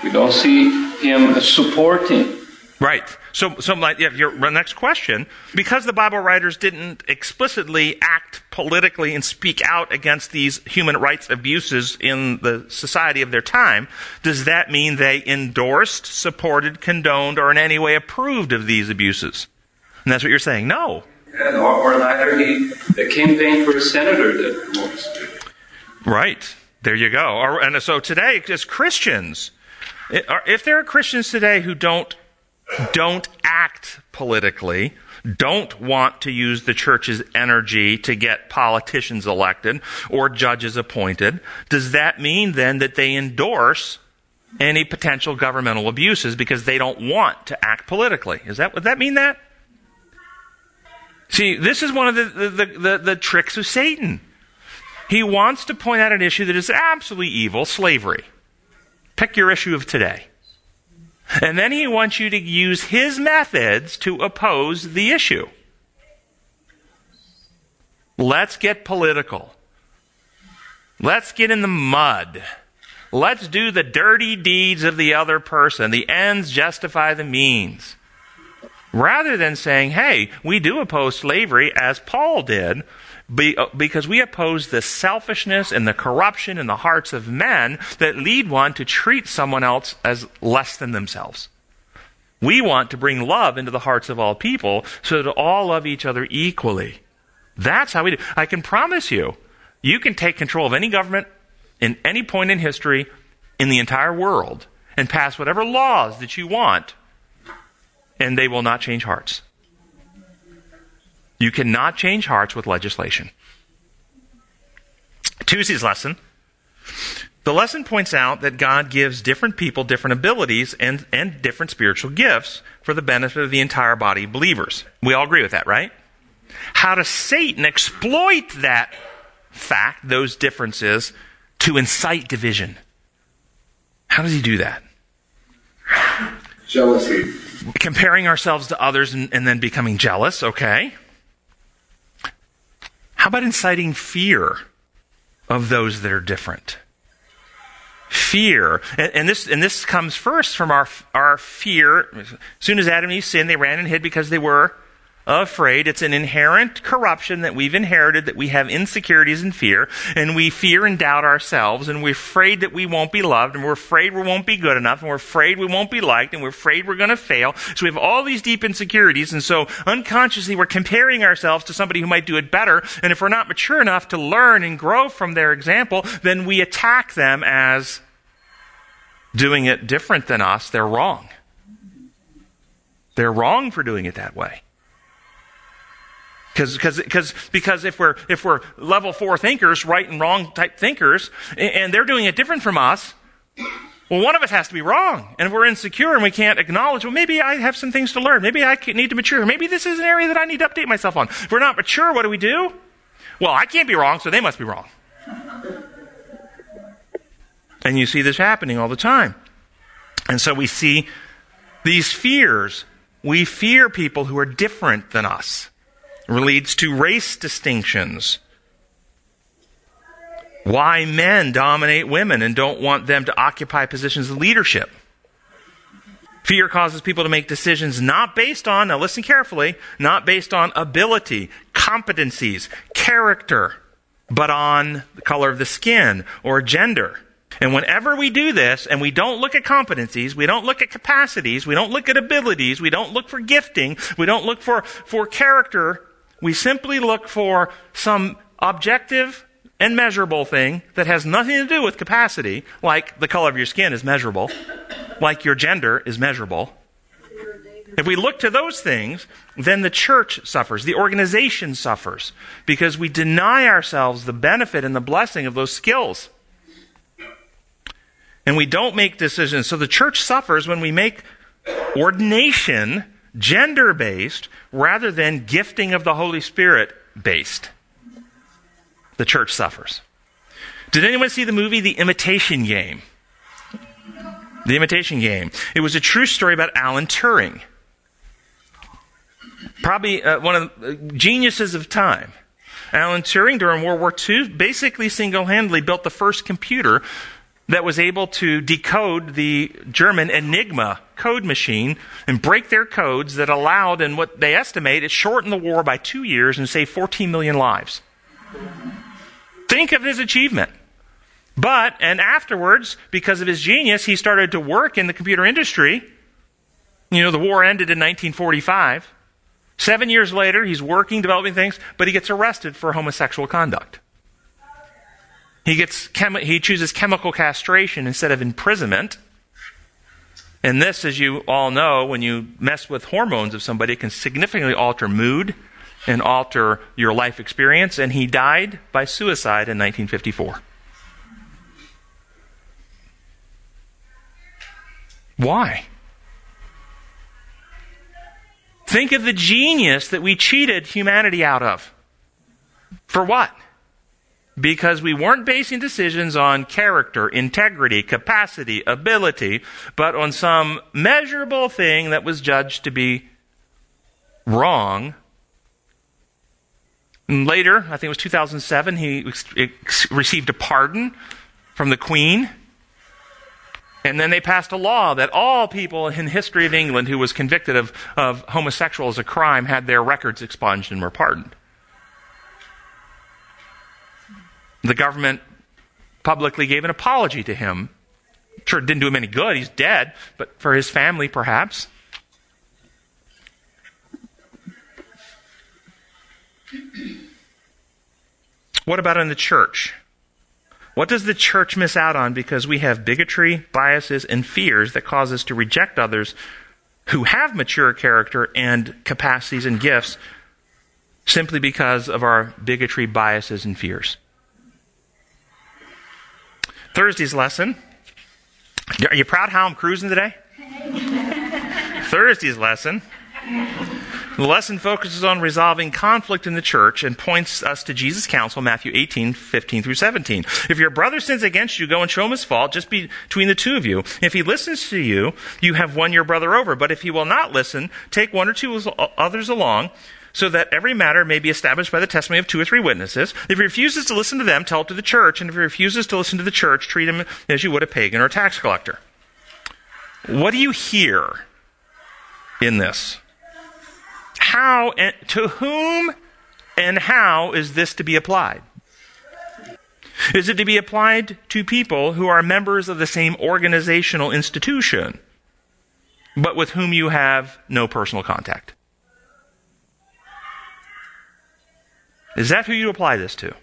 We don't see him supporting Right. So, so my, yeah, your next question, because the Bible writers didn't explicitly act politically and speak out against these human rights abuses in the society of their time, does that mean they endorsed, supported, condoned, or in any way approved of these abuses? And that's what you're saying. No. And, or, or neither he, the campaign for a senator that promotes. Right. There you go. And so today, as Christians, if there are Christians today who don't don't act politically, don't want to use the church's energy to get politicians elected or judges appointed, does that mean then that they endorse any potential governmental abuses because they don't want to act politically? Is that would that mean that? See, this is one of the, the, the, the tricks of Satan. He wants to point out an issue that is absolutely evil, slavery. Pick your issue of today. And then he wants you to use his methods to oppose the issue. Let's get political. Let's get in the mud. Let's do the dirty deeds of the other person. The ends justify the means. Rather than saying, hey, we do oppose slavery as Paul did, uh, because we oppose the selfishness and the corruption in the hearts of men that lead one to treat someone else as less than themselves. We want to bring love into the hearts of all people so that all love each other equally. That's how we do. I can promise you, you can take control of any government in any point in history in the entire world and pass whatever laws that you want, and they will not change hearts. You cannot change hearts with legislation. Tuesday's lesson. The lesson points out that God gives different people different abilities and, and different spiritual gifts for the benefit of the entire body of believers. We all agree with that, right? How does Satan exploit that fact, those differences, to incite division? How does he do that? Jealousy. Comparing ourselves to others and, and then becoming jealous, okay. How about inciting fear of those that are different? Fear, and, and, this and this comes first from our our fear. As soon as Adam and Eve sinned, they ran and hid because they were afraid. It's an inherent corruption that we've inherited, that we have insecurities and fear, and we fear and doubt ourselves, and we're afraid that we won't be loved, and we're afraid we won't be good enough, and we're afraid we won't be liked, and we're afraid we're going to fail. So we have all these deep insecurities, and so unconsciously we're comparing ourselves to somebody who might do it better, and if we're not mature enough to learn and grow from their example, then we attack them as doing it different than us. They're wrong. They're wrong for doing it that way. Because, because, because, because if we're, if we're level four thinkers, right and wrong type thinkers, and they're doing it different from us, well, one of us has to be wrong. And if we're insecure and we can't acknowledge, well, maybe I have some things to learn. Maybe I need to mature. Maybe this is an area that I need to update myself on. If we're not mature, what do we do? Well, I can't be wrong, so they must be wrong. And you see this happening all the time. And so we see these fears. We fear people who are different than us leads to race distinctions. Why men dominate women and don't want them to occupy positions of leadership. Fear causes people to make decisions not based on, now listen carefully, not based on ability, competencies, character, but on the color of the skin or gender. And whenever we do this and we don't look at competencies, we don't look at capacities, we don't look at abilities, we don't look for gifting, we don't look for, for character, we simply look for some objective and measurable thing that has nothing to do with capacity, like the color of your skin is measurable, like your gender is measurable. If we look to those things, then the church suffers, the organization suffers, because we deny ourselves the benefit and the blessing of those skills. And we don't make decisions. So the church suffers when we make ordination gender based rather than gifting of the Holy Spirit based. The church suffers. Did anyone see the movie The Imitation Game? The Imitation Game. It was a true story about Alan Turing. Probably uh, one of the geniuses of time. Alan Turing during World War II basically single handedly built the first computer that was able to decode the German Enigma code machine and break their codes that allowed, and what they estimate, it shortened the war by two years and saved 14 million lives. Think of his achievement. But, and afterwards, because of his genius, he started to work in the computer industry. You know, the war ended in 1945. Seven years later, he's working, developing things, but he gets arrested for homosexual conduct. He, gets chemi- he chooses chemical castration instead of imprisonment. And this, as you all know, when you mess with hormones of somebody, it can significantly alter mood and alter your life experience. And he died by suicide in 1954. Why? Think of the genius that we cheated humanity out of. For what? Because we weren't basing decisions on character, integrity, capacity, ability, but on some measurable thing that was judged to be wrong. And later, I think it was 2007, he received a pardon from the Queen and then they passed a law that all people in the history of England who was convicted of, of homosexual as a crime had their records expunged and were pardoned. The government publicly gave an apology to him. Sure, it didn't do him any good. He's dead, but for his family, perhaps. What about in the church? What does the church miss out on because we have bigotry, biases, and fears that cause us to reject others who have mature character and capacities and gifts simply because of our bigotry, biases, and fears? Thursday's lesson. Are you proud how I'm cruising today? Thursday's lesson the lesson focuses on resolving conflict in the church and points us to Jesus' counsel, Matthew 18, 15 through 17. If your brother sins against you, go and show him his fault, just between the two of you. If he listens to you, you have won your brother over. But if he will not listen, take one or two others along, so that every matter may be established by the testimony of two or three witnesses. If he refuses to listen to them, tell it to the church. And if he refuses to listen to the church, treat him as you would a pagan or a tax collector. What do you hear in this? how, and to whom and how is this to be applied? Is it to be applied to people who are members of the same organizational institution, but with whom you have no personal contact? Is that who you apply this to?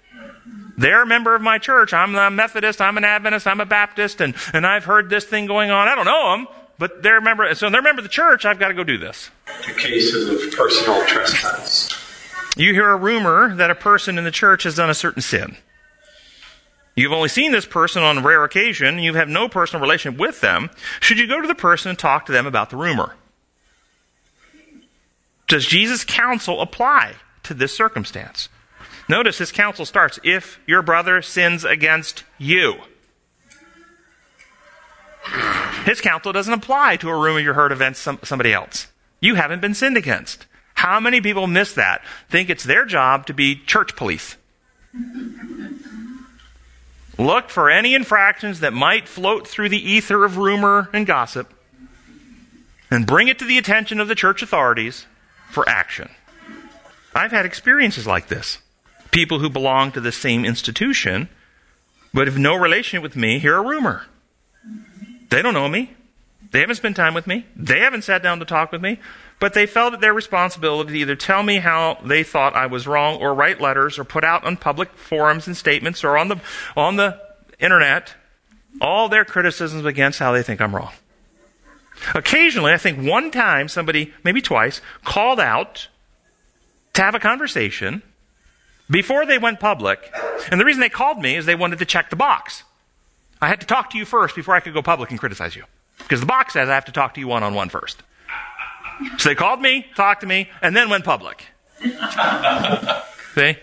They're a member of my church. I'm a Methodist. I'm an Adventist. I'm a Baptist. And, and I've heard this thing going on. I don't know them, but they're a member. So they're a member of the church. I've got to go do this to cases of personal trespass. You hear a rumor that a person in the church has done a certain sin. You've only seen this person on a rare occasion, you have no personal relationship with them. Should you go to the person and talk to them about the rumor? Does Jesus' counsel apply to this circumstance? Notice his counsel starts if your brother sins against you. His counsel doesn't apply to a rumor you heard against somebody else. You haven't been sinned against. How many people miss that? Think it's their job to be church police. Look for any infractions that might float through the ether of rumor and gossip and bring it to the attention of the church authorities for action. I've had experiences like this. People who belong to the same institution but have no relation with me hear a rumor. They don't know me. They haven't spent time with me. They haven't sat down to talk with me. But they felt it their responsibility to either tell me how they thought I was wrong or write letters or put out on public forums and statements or on the, on the internet all their criticisms against how they think I'm wrong. Occasionally, I think one time somebody, maybe twice, called out to have a conversation before they went public. And the reason they called me is they wanted to check the box. I had to talk to you first before I could go public and criticize you. Because the box says I have to talk to you one on one first. So they called me, talked to me, and then went public. see?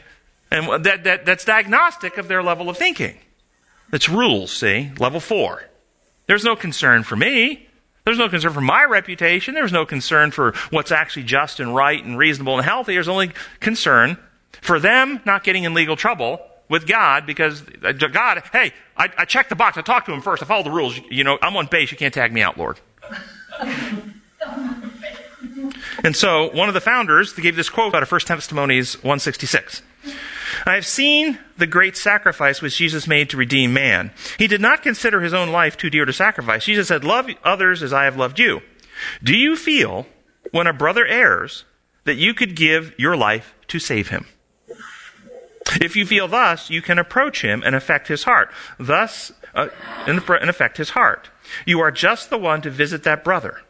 And that, that, that's diagnostic of their level of thinking. It's rules, see? Level four. There's no concern for me. There's no concern for my reputation. There's no concern for what's actually just and right and reasonable and healthy. There's only concern for them not getting in legal trouble with God because uh, God, hey, I, I checked the box. I talked to him first. I followed the rules. You know, I'm on base. You can't tag me out, Lord. and so one of the founders gave this quote out of 1 Testimonies 166. I have seen the great sacrifice which Jesus made to redeem man. He did not consider his own life too dear to sacrifice. Jesus said, Love others as I have loved you. Do you feel, when a brother errs, that you could give your life to save him? If you feel thus, you can approach him and affect his heart. Thus, uh, and affect his heart. You are just the one to visit that brother.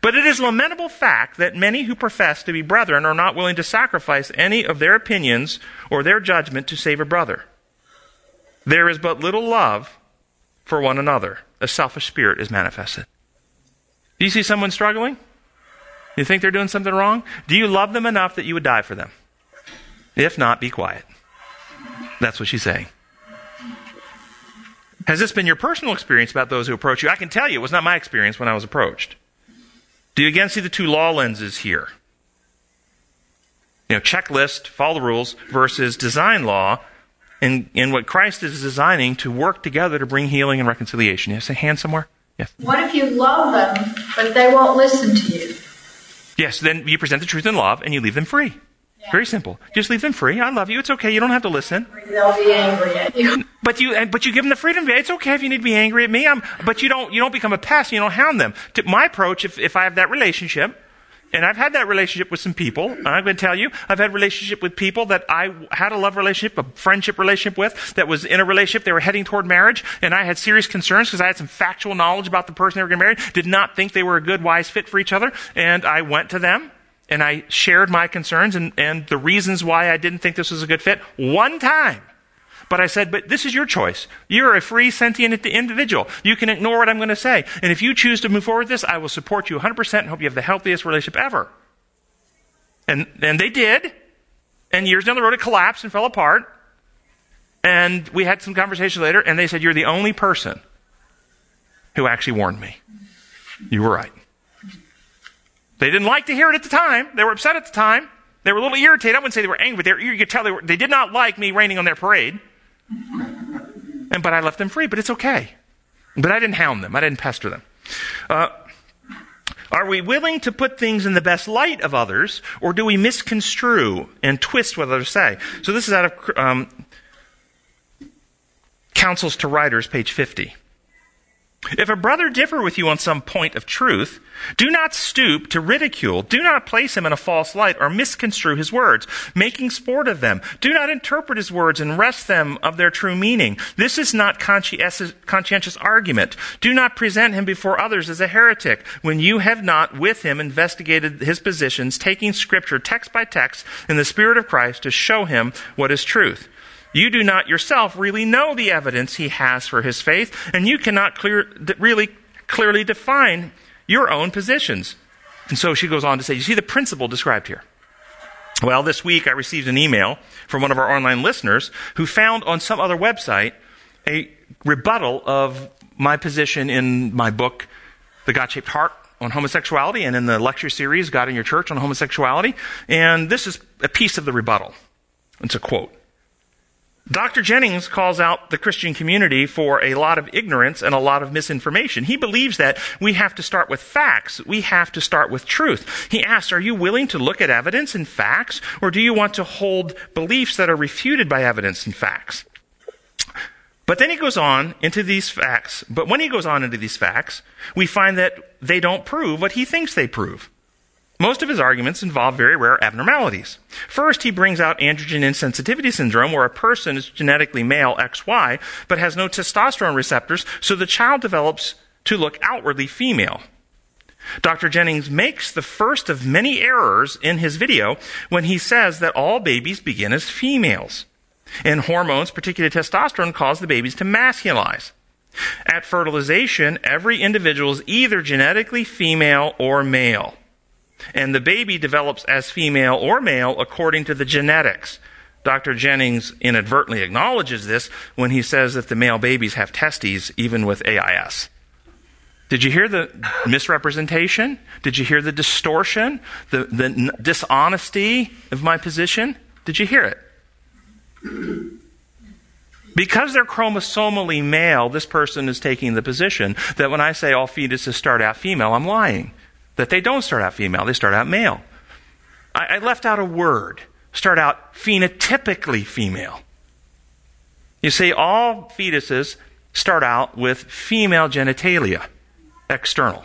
But it is lamentable fact that many who profess to be brethren are not willing to sacrifice any of their opinions or their judgment to save a brother. There is but little love for one another. A selfish spirit is manifested. Do you see someone struggling? You think they're doing something wrong? Do you love them enough that you would die for them? If not, be quiet. That's what she's saying. Has this been your personal experience about those who approach you? I can tell you it was not my experience when I was approached. Do you again see the two law lenses here? You know, checklist, follow the rules, versus design law, and, in what Christ is designing to work together to bring healing and reconciliation. You have a hand somewhere? Yes. What if you love them, but they won't listen to you? Yes, then you present the truth in love and you leave them free. Very simple. Just leave them free. I love you. It's okay. You don't have to listen. They'll be angry at you. But you, but you give them the freedom. It's okay if you need to be angry at me. I'm, but you don't, you don't become a pest. You don't hound them. To my approach, if, if I have that relationship, and I've had that relationship with some people. I'm going to tell you, I've had relationship with people that I had a love relationship, a friendship relationship with, that was in a relationship. They were heading toward marriage, and I had serious concerns because I had some factual knowledge about the person they were going to marry. Did not think they were a good, wise fit for each other, and I went to them and I shared my concerns and, and the reasons why I didn't think this was a good fit one time. But I said, but this is your choice. You're a free, sentient individual. You can ignore what I'm going to say. And if you choose to move forward with this, I will support you 100% and hope you have the healthiest relationship ever. And, and they did. And years down the road, it collapsed and fell apart. And we had some conversations later, and they said, You're the only person who actually warned me. You were right. They didn't like to hear it at the time. They were upset at the time. They were a little irritated. I wouldn't say they were angry, but they were, you could tell they, were, they did not like me raining on their parade. And, but I left them free, but it's okay. But I didn't hound them. I didn't pester them. Uh, are we willing to put things in the best light of others, or do we misconstrue and twist what others say? So this is out of um, Counsels to Writers, page 50. If a brother differ with you on some point of truth, do not stoop to ridicule. Do not place him in a false light or misconstrue his words, making sport of them. Do not interpret his words and wrest them of their true meaning. This is not conscientious argument. Do not present him before others as a heretic when you have not with him investigated his positions, taking scripture text by text in the Spirit of Christ to show him what is truth. You do not yourself really know the evidence he has for his faith, and you cannot clear, really clearly define your own positions. And so she goes on to say, You see the principle described here. Well, this week I received an email from one of our online listeners who found on some other website a rebuttal of my position in my book, The God Shaped Heart on homosexuality, and in the lecture series, God in Your Church on homosexuality. And this is a piece of the rebuttal. It's a quote. Dr. Jennings calls out the Christian community for a lot of ignorance and a lot of misinformation. He believes that we have to start with facts. We have to start with truth. He asks, are you willing to look at evidence and facts, or do you want to hold beliefs that are refuted by evidence and facts? But then he goes on into these facts. But when he goes on into these facts, we find that they don't prove what he thinks they prove. Most of his arguments involve very rare abnormalities. First, he brings out androgen insensitivity syndrome, where a person is genetically male XY, but has no testosterone receptors, so the child develops to look outwardly female. Dr. Jennings makes the first of many errors in his video when he says that all babies begin as females. And hormones, particularly testosterone, cause the babies to masculize. At fertilization, every individual is either genetically female or male and the baby develops as female or male according to the genetics. Dr. Jennings inadvertently acknowledges this when he says that the male babies have testes even with AIS. Did you hear the misrepresentation? Did you hear the distortion? The, the dishonesty of my position? Did you hear it? Because they're chromosomally male, this person is taking the position that when I say all fetuses start out female, I'm lying. That they don't start out female, they start out male. I, I left out a word. Start out phenotypically female. You see, all fetuses start out with female genitalia, external.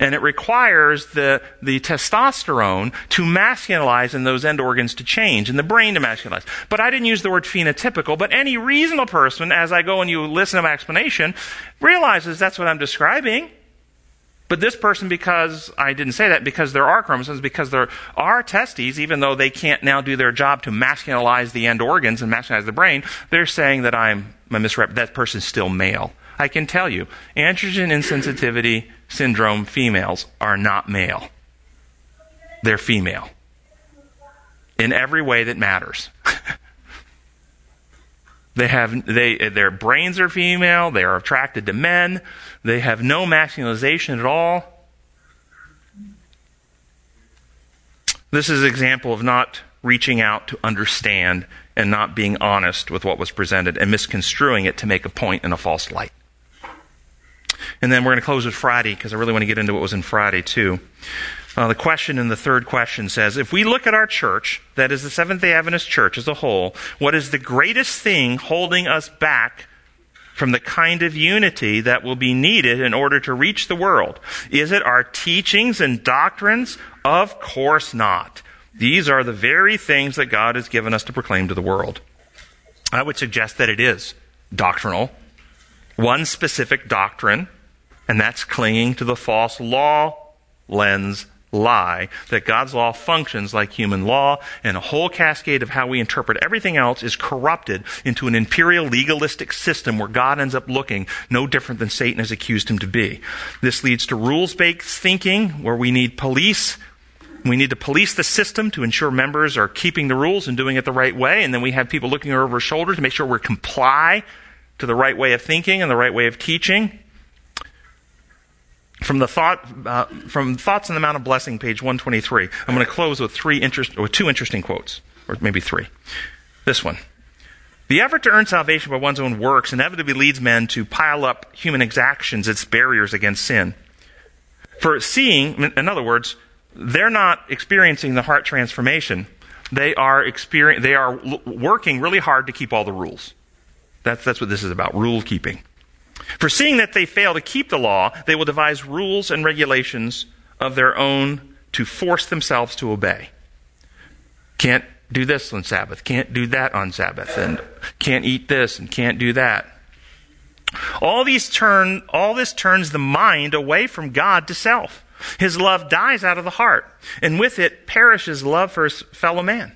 And it requires the, the testosterone to masculinize and those end organs to change and the brain to masculinize. But I didn't use the word phenotypical, but any reasonable person, as I go and you listen to my explanation, realizes that's what I'm describing. But this person, because I didn't say that, because there are chromosomes, because there are testes, even though they can't now do their job to masculinize the end organs and masculinize the brain, they're saying that I'm a misrep. That person's still male. I can tell you, androgen insensitivity syndrome females are not male. They're female. In every way that matters. they have they their brains are female, they are attracted to men, they have no masculinization at all. This is an example of not reaching out to understand and not being honest with what was presented and misconstruing it to make a point in a false light. And then we're going to close with Friday because I really want to get into what was in Friday too. Uh, the question in the third question says If we look at our church, that is the Seventh day Adventist church as a whole, what is the greatest thing holding us back from the kind of unity that will be needed in order to reach the world? Is it our teachings and doctrines? Of course not. These are the very things that God has given us to proclaim to the world. I would suggest that it is doctrinal. One specific doctrine, and that's clinging to the false law lens lie that God's law functions like human law, and a whole cascade of how we interpret everything else is corrupted into an imperial legalistic system where God ends up looking no different than Satan has accused him to be. This leads to rules based thinking where we need police. We need to police the system to ensure members are keeping the rules and doing it the right way, and then we have people looking over our shoulders to make sure we comply to the right way of thinking and the right way of teaching from the thought uh, from thoughts on the mount of blessing page 123 i'm going to close with three interest or two interesting quotes or maybe three. This one. The effort to earn salvation by one's own works inevitably leads men to pile up human exactions as barriers against sin. For seeing in other words they're not experiencing the heart transformation. They are experience, they are working really hard to keep all the rules. That's, that's what this is about rule keeping for seeing that they fail to keep the law, they will devise rules and regulations of their own to force themselves to obey. Can't do this on Sabbath, can't do that on Sabbath, and can't eat this and can't do that. All these turn all this turns the mind away from God to self. His love dies out of the heart, and with it perishes love for his fellow man.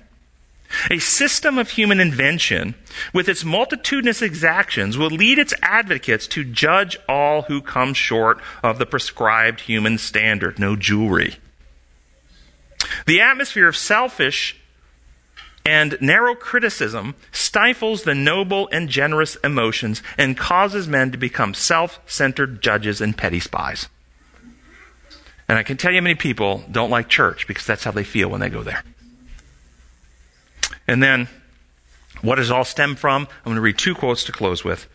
A system of human invention, with its multitudinous exactions, will lead its advocates to judge all who come short of the prescribed human standard. No jewelry. The atmosphere of selfish and narrow criticism stifles the noble and generous emotions and causes men to become self centered judges and petty spies. And I can tell you many people don't like church because that's how they feel when they go there. And then, what does all stem from? I'm going to read two quotes to close with.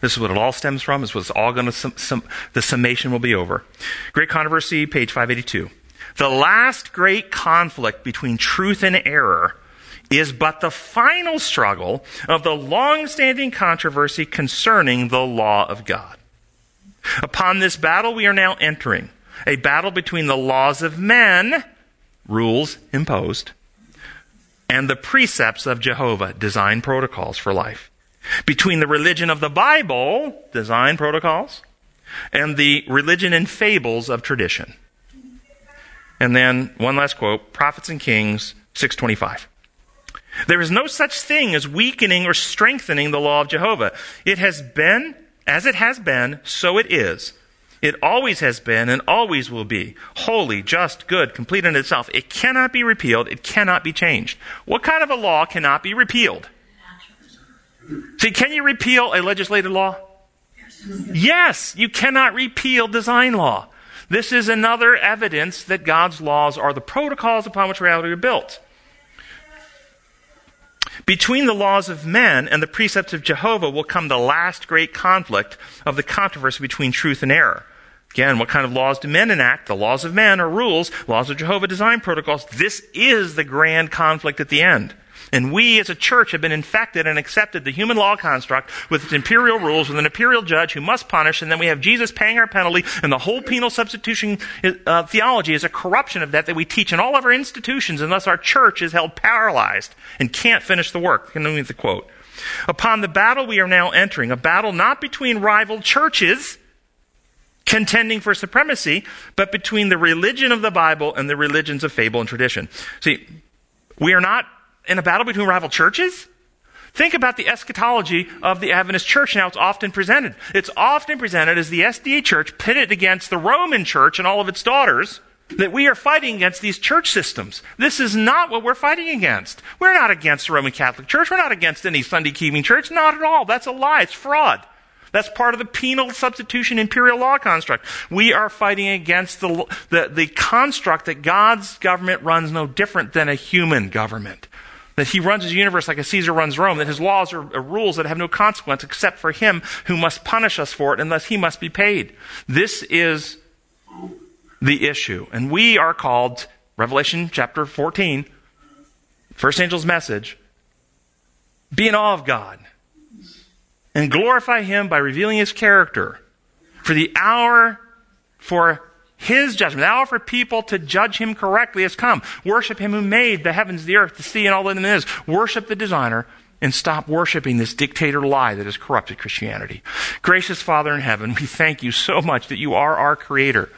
This is what it all stems from. This is what's all going to, sum, sum, the summation will be over. Great Controversy, page 582. The last great conflict between truth and error is but the final struggle of the long-standing controversy concerning the law of God. Upon this battle we are now entering, a battle between the laws of men, rules imposed, and the precepts of Jehovah, design protocols for life. Between the religion of the Bible, design protocols, and the religion and fables of tradition. And then one last quote, Prophets and Kings 625. There is no such thing as weakening or strengthening the law of Jehovah. It has been, as it has been, so it is it always has been and always will be holy, just, good, complete in itself. It cannot be repealed. It cannot be changed. What kind of a law cannot be repealed? See, can you repeal a legislative law? Yes, you cannot repeal design law. This is another evidence that God's laws are the protocols upon which reality are built. Between the laws of men and the precepts of Jehovah will come the last great conflict of the controversy between truth and error. Again, what kind of laws do men enact? The laws of men are rules, laws of Jehovah design protocols. This is the grand conflict at the end. And we as a church have been infected and accepted the human law construct with its imperial rules, with an imperial judge who must punish, and then we have Jesus paying our penalty, and the whole penal substitution uh, theology is a corruption of that that we teach in all of our institutions, and thus our church is held paralyzed and can't finish the work. Can you the quote? Upon the battle we are now entering, a battle not between rival churches, contending for supremacy, but between the religion of the Bible and the religions of fable and tradition. See, we are not in a battle between rival churches. Think about the eschatology of the Adventist church and how it's often presented. It's often presented as the SDA church pitted against the Roman church and all of its daughters, that we are fighting against these church systems. This is not what we're fighting against. We're not against the Roman Catholic Church. We're not against any Sunday keeping church. Not at all. That's a lie. It's fraud. That's part of the penal substitution imperial law construct. We are fighting against the, the, the construct that God's government runs no different than a human government. That he runs his universe like a Caesar runs Rome, that his laws are, are rules that have no consequence except for him who must punish us for it unless he must be paid. This is the issue. And we are called, Revelation chapter 14, first angel's message, be in awe of God and glorify him by revealing his character. For the hour for his judgment, the hour for people to judge him correctly has come. Worship him who made the heavens, the earth, the sea, and all that in it is. Worship the designer and stop worshiping this dictator lie that has corrupted Christianity. Gracious Father in heaven, we thank you so much that you are our creator.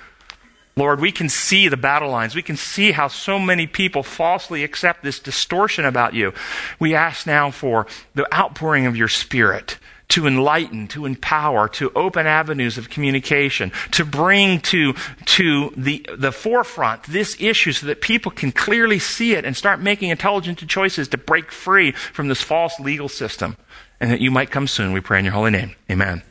Lord, we can see the battle lines. We can see how so many people falsely accept this distortion about you. We ask now for the outpouring of your Spirit to enlighten, to empower, to open avenues of communication, to bring to, to the, the forefront this issue so that people can clearly see it and start making intelligent choices to break free from this false legal system. And that you might come soon, we pray in your holy name. Amen.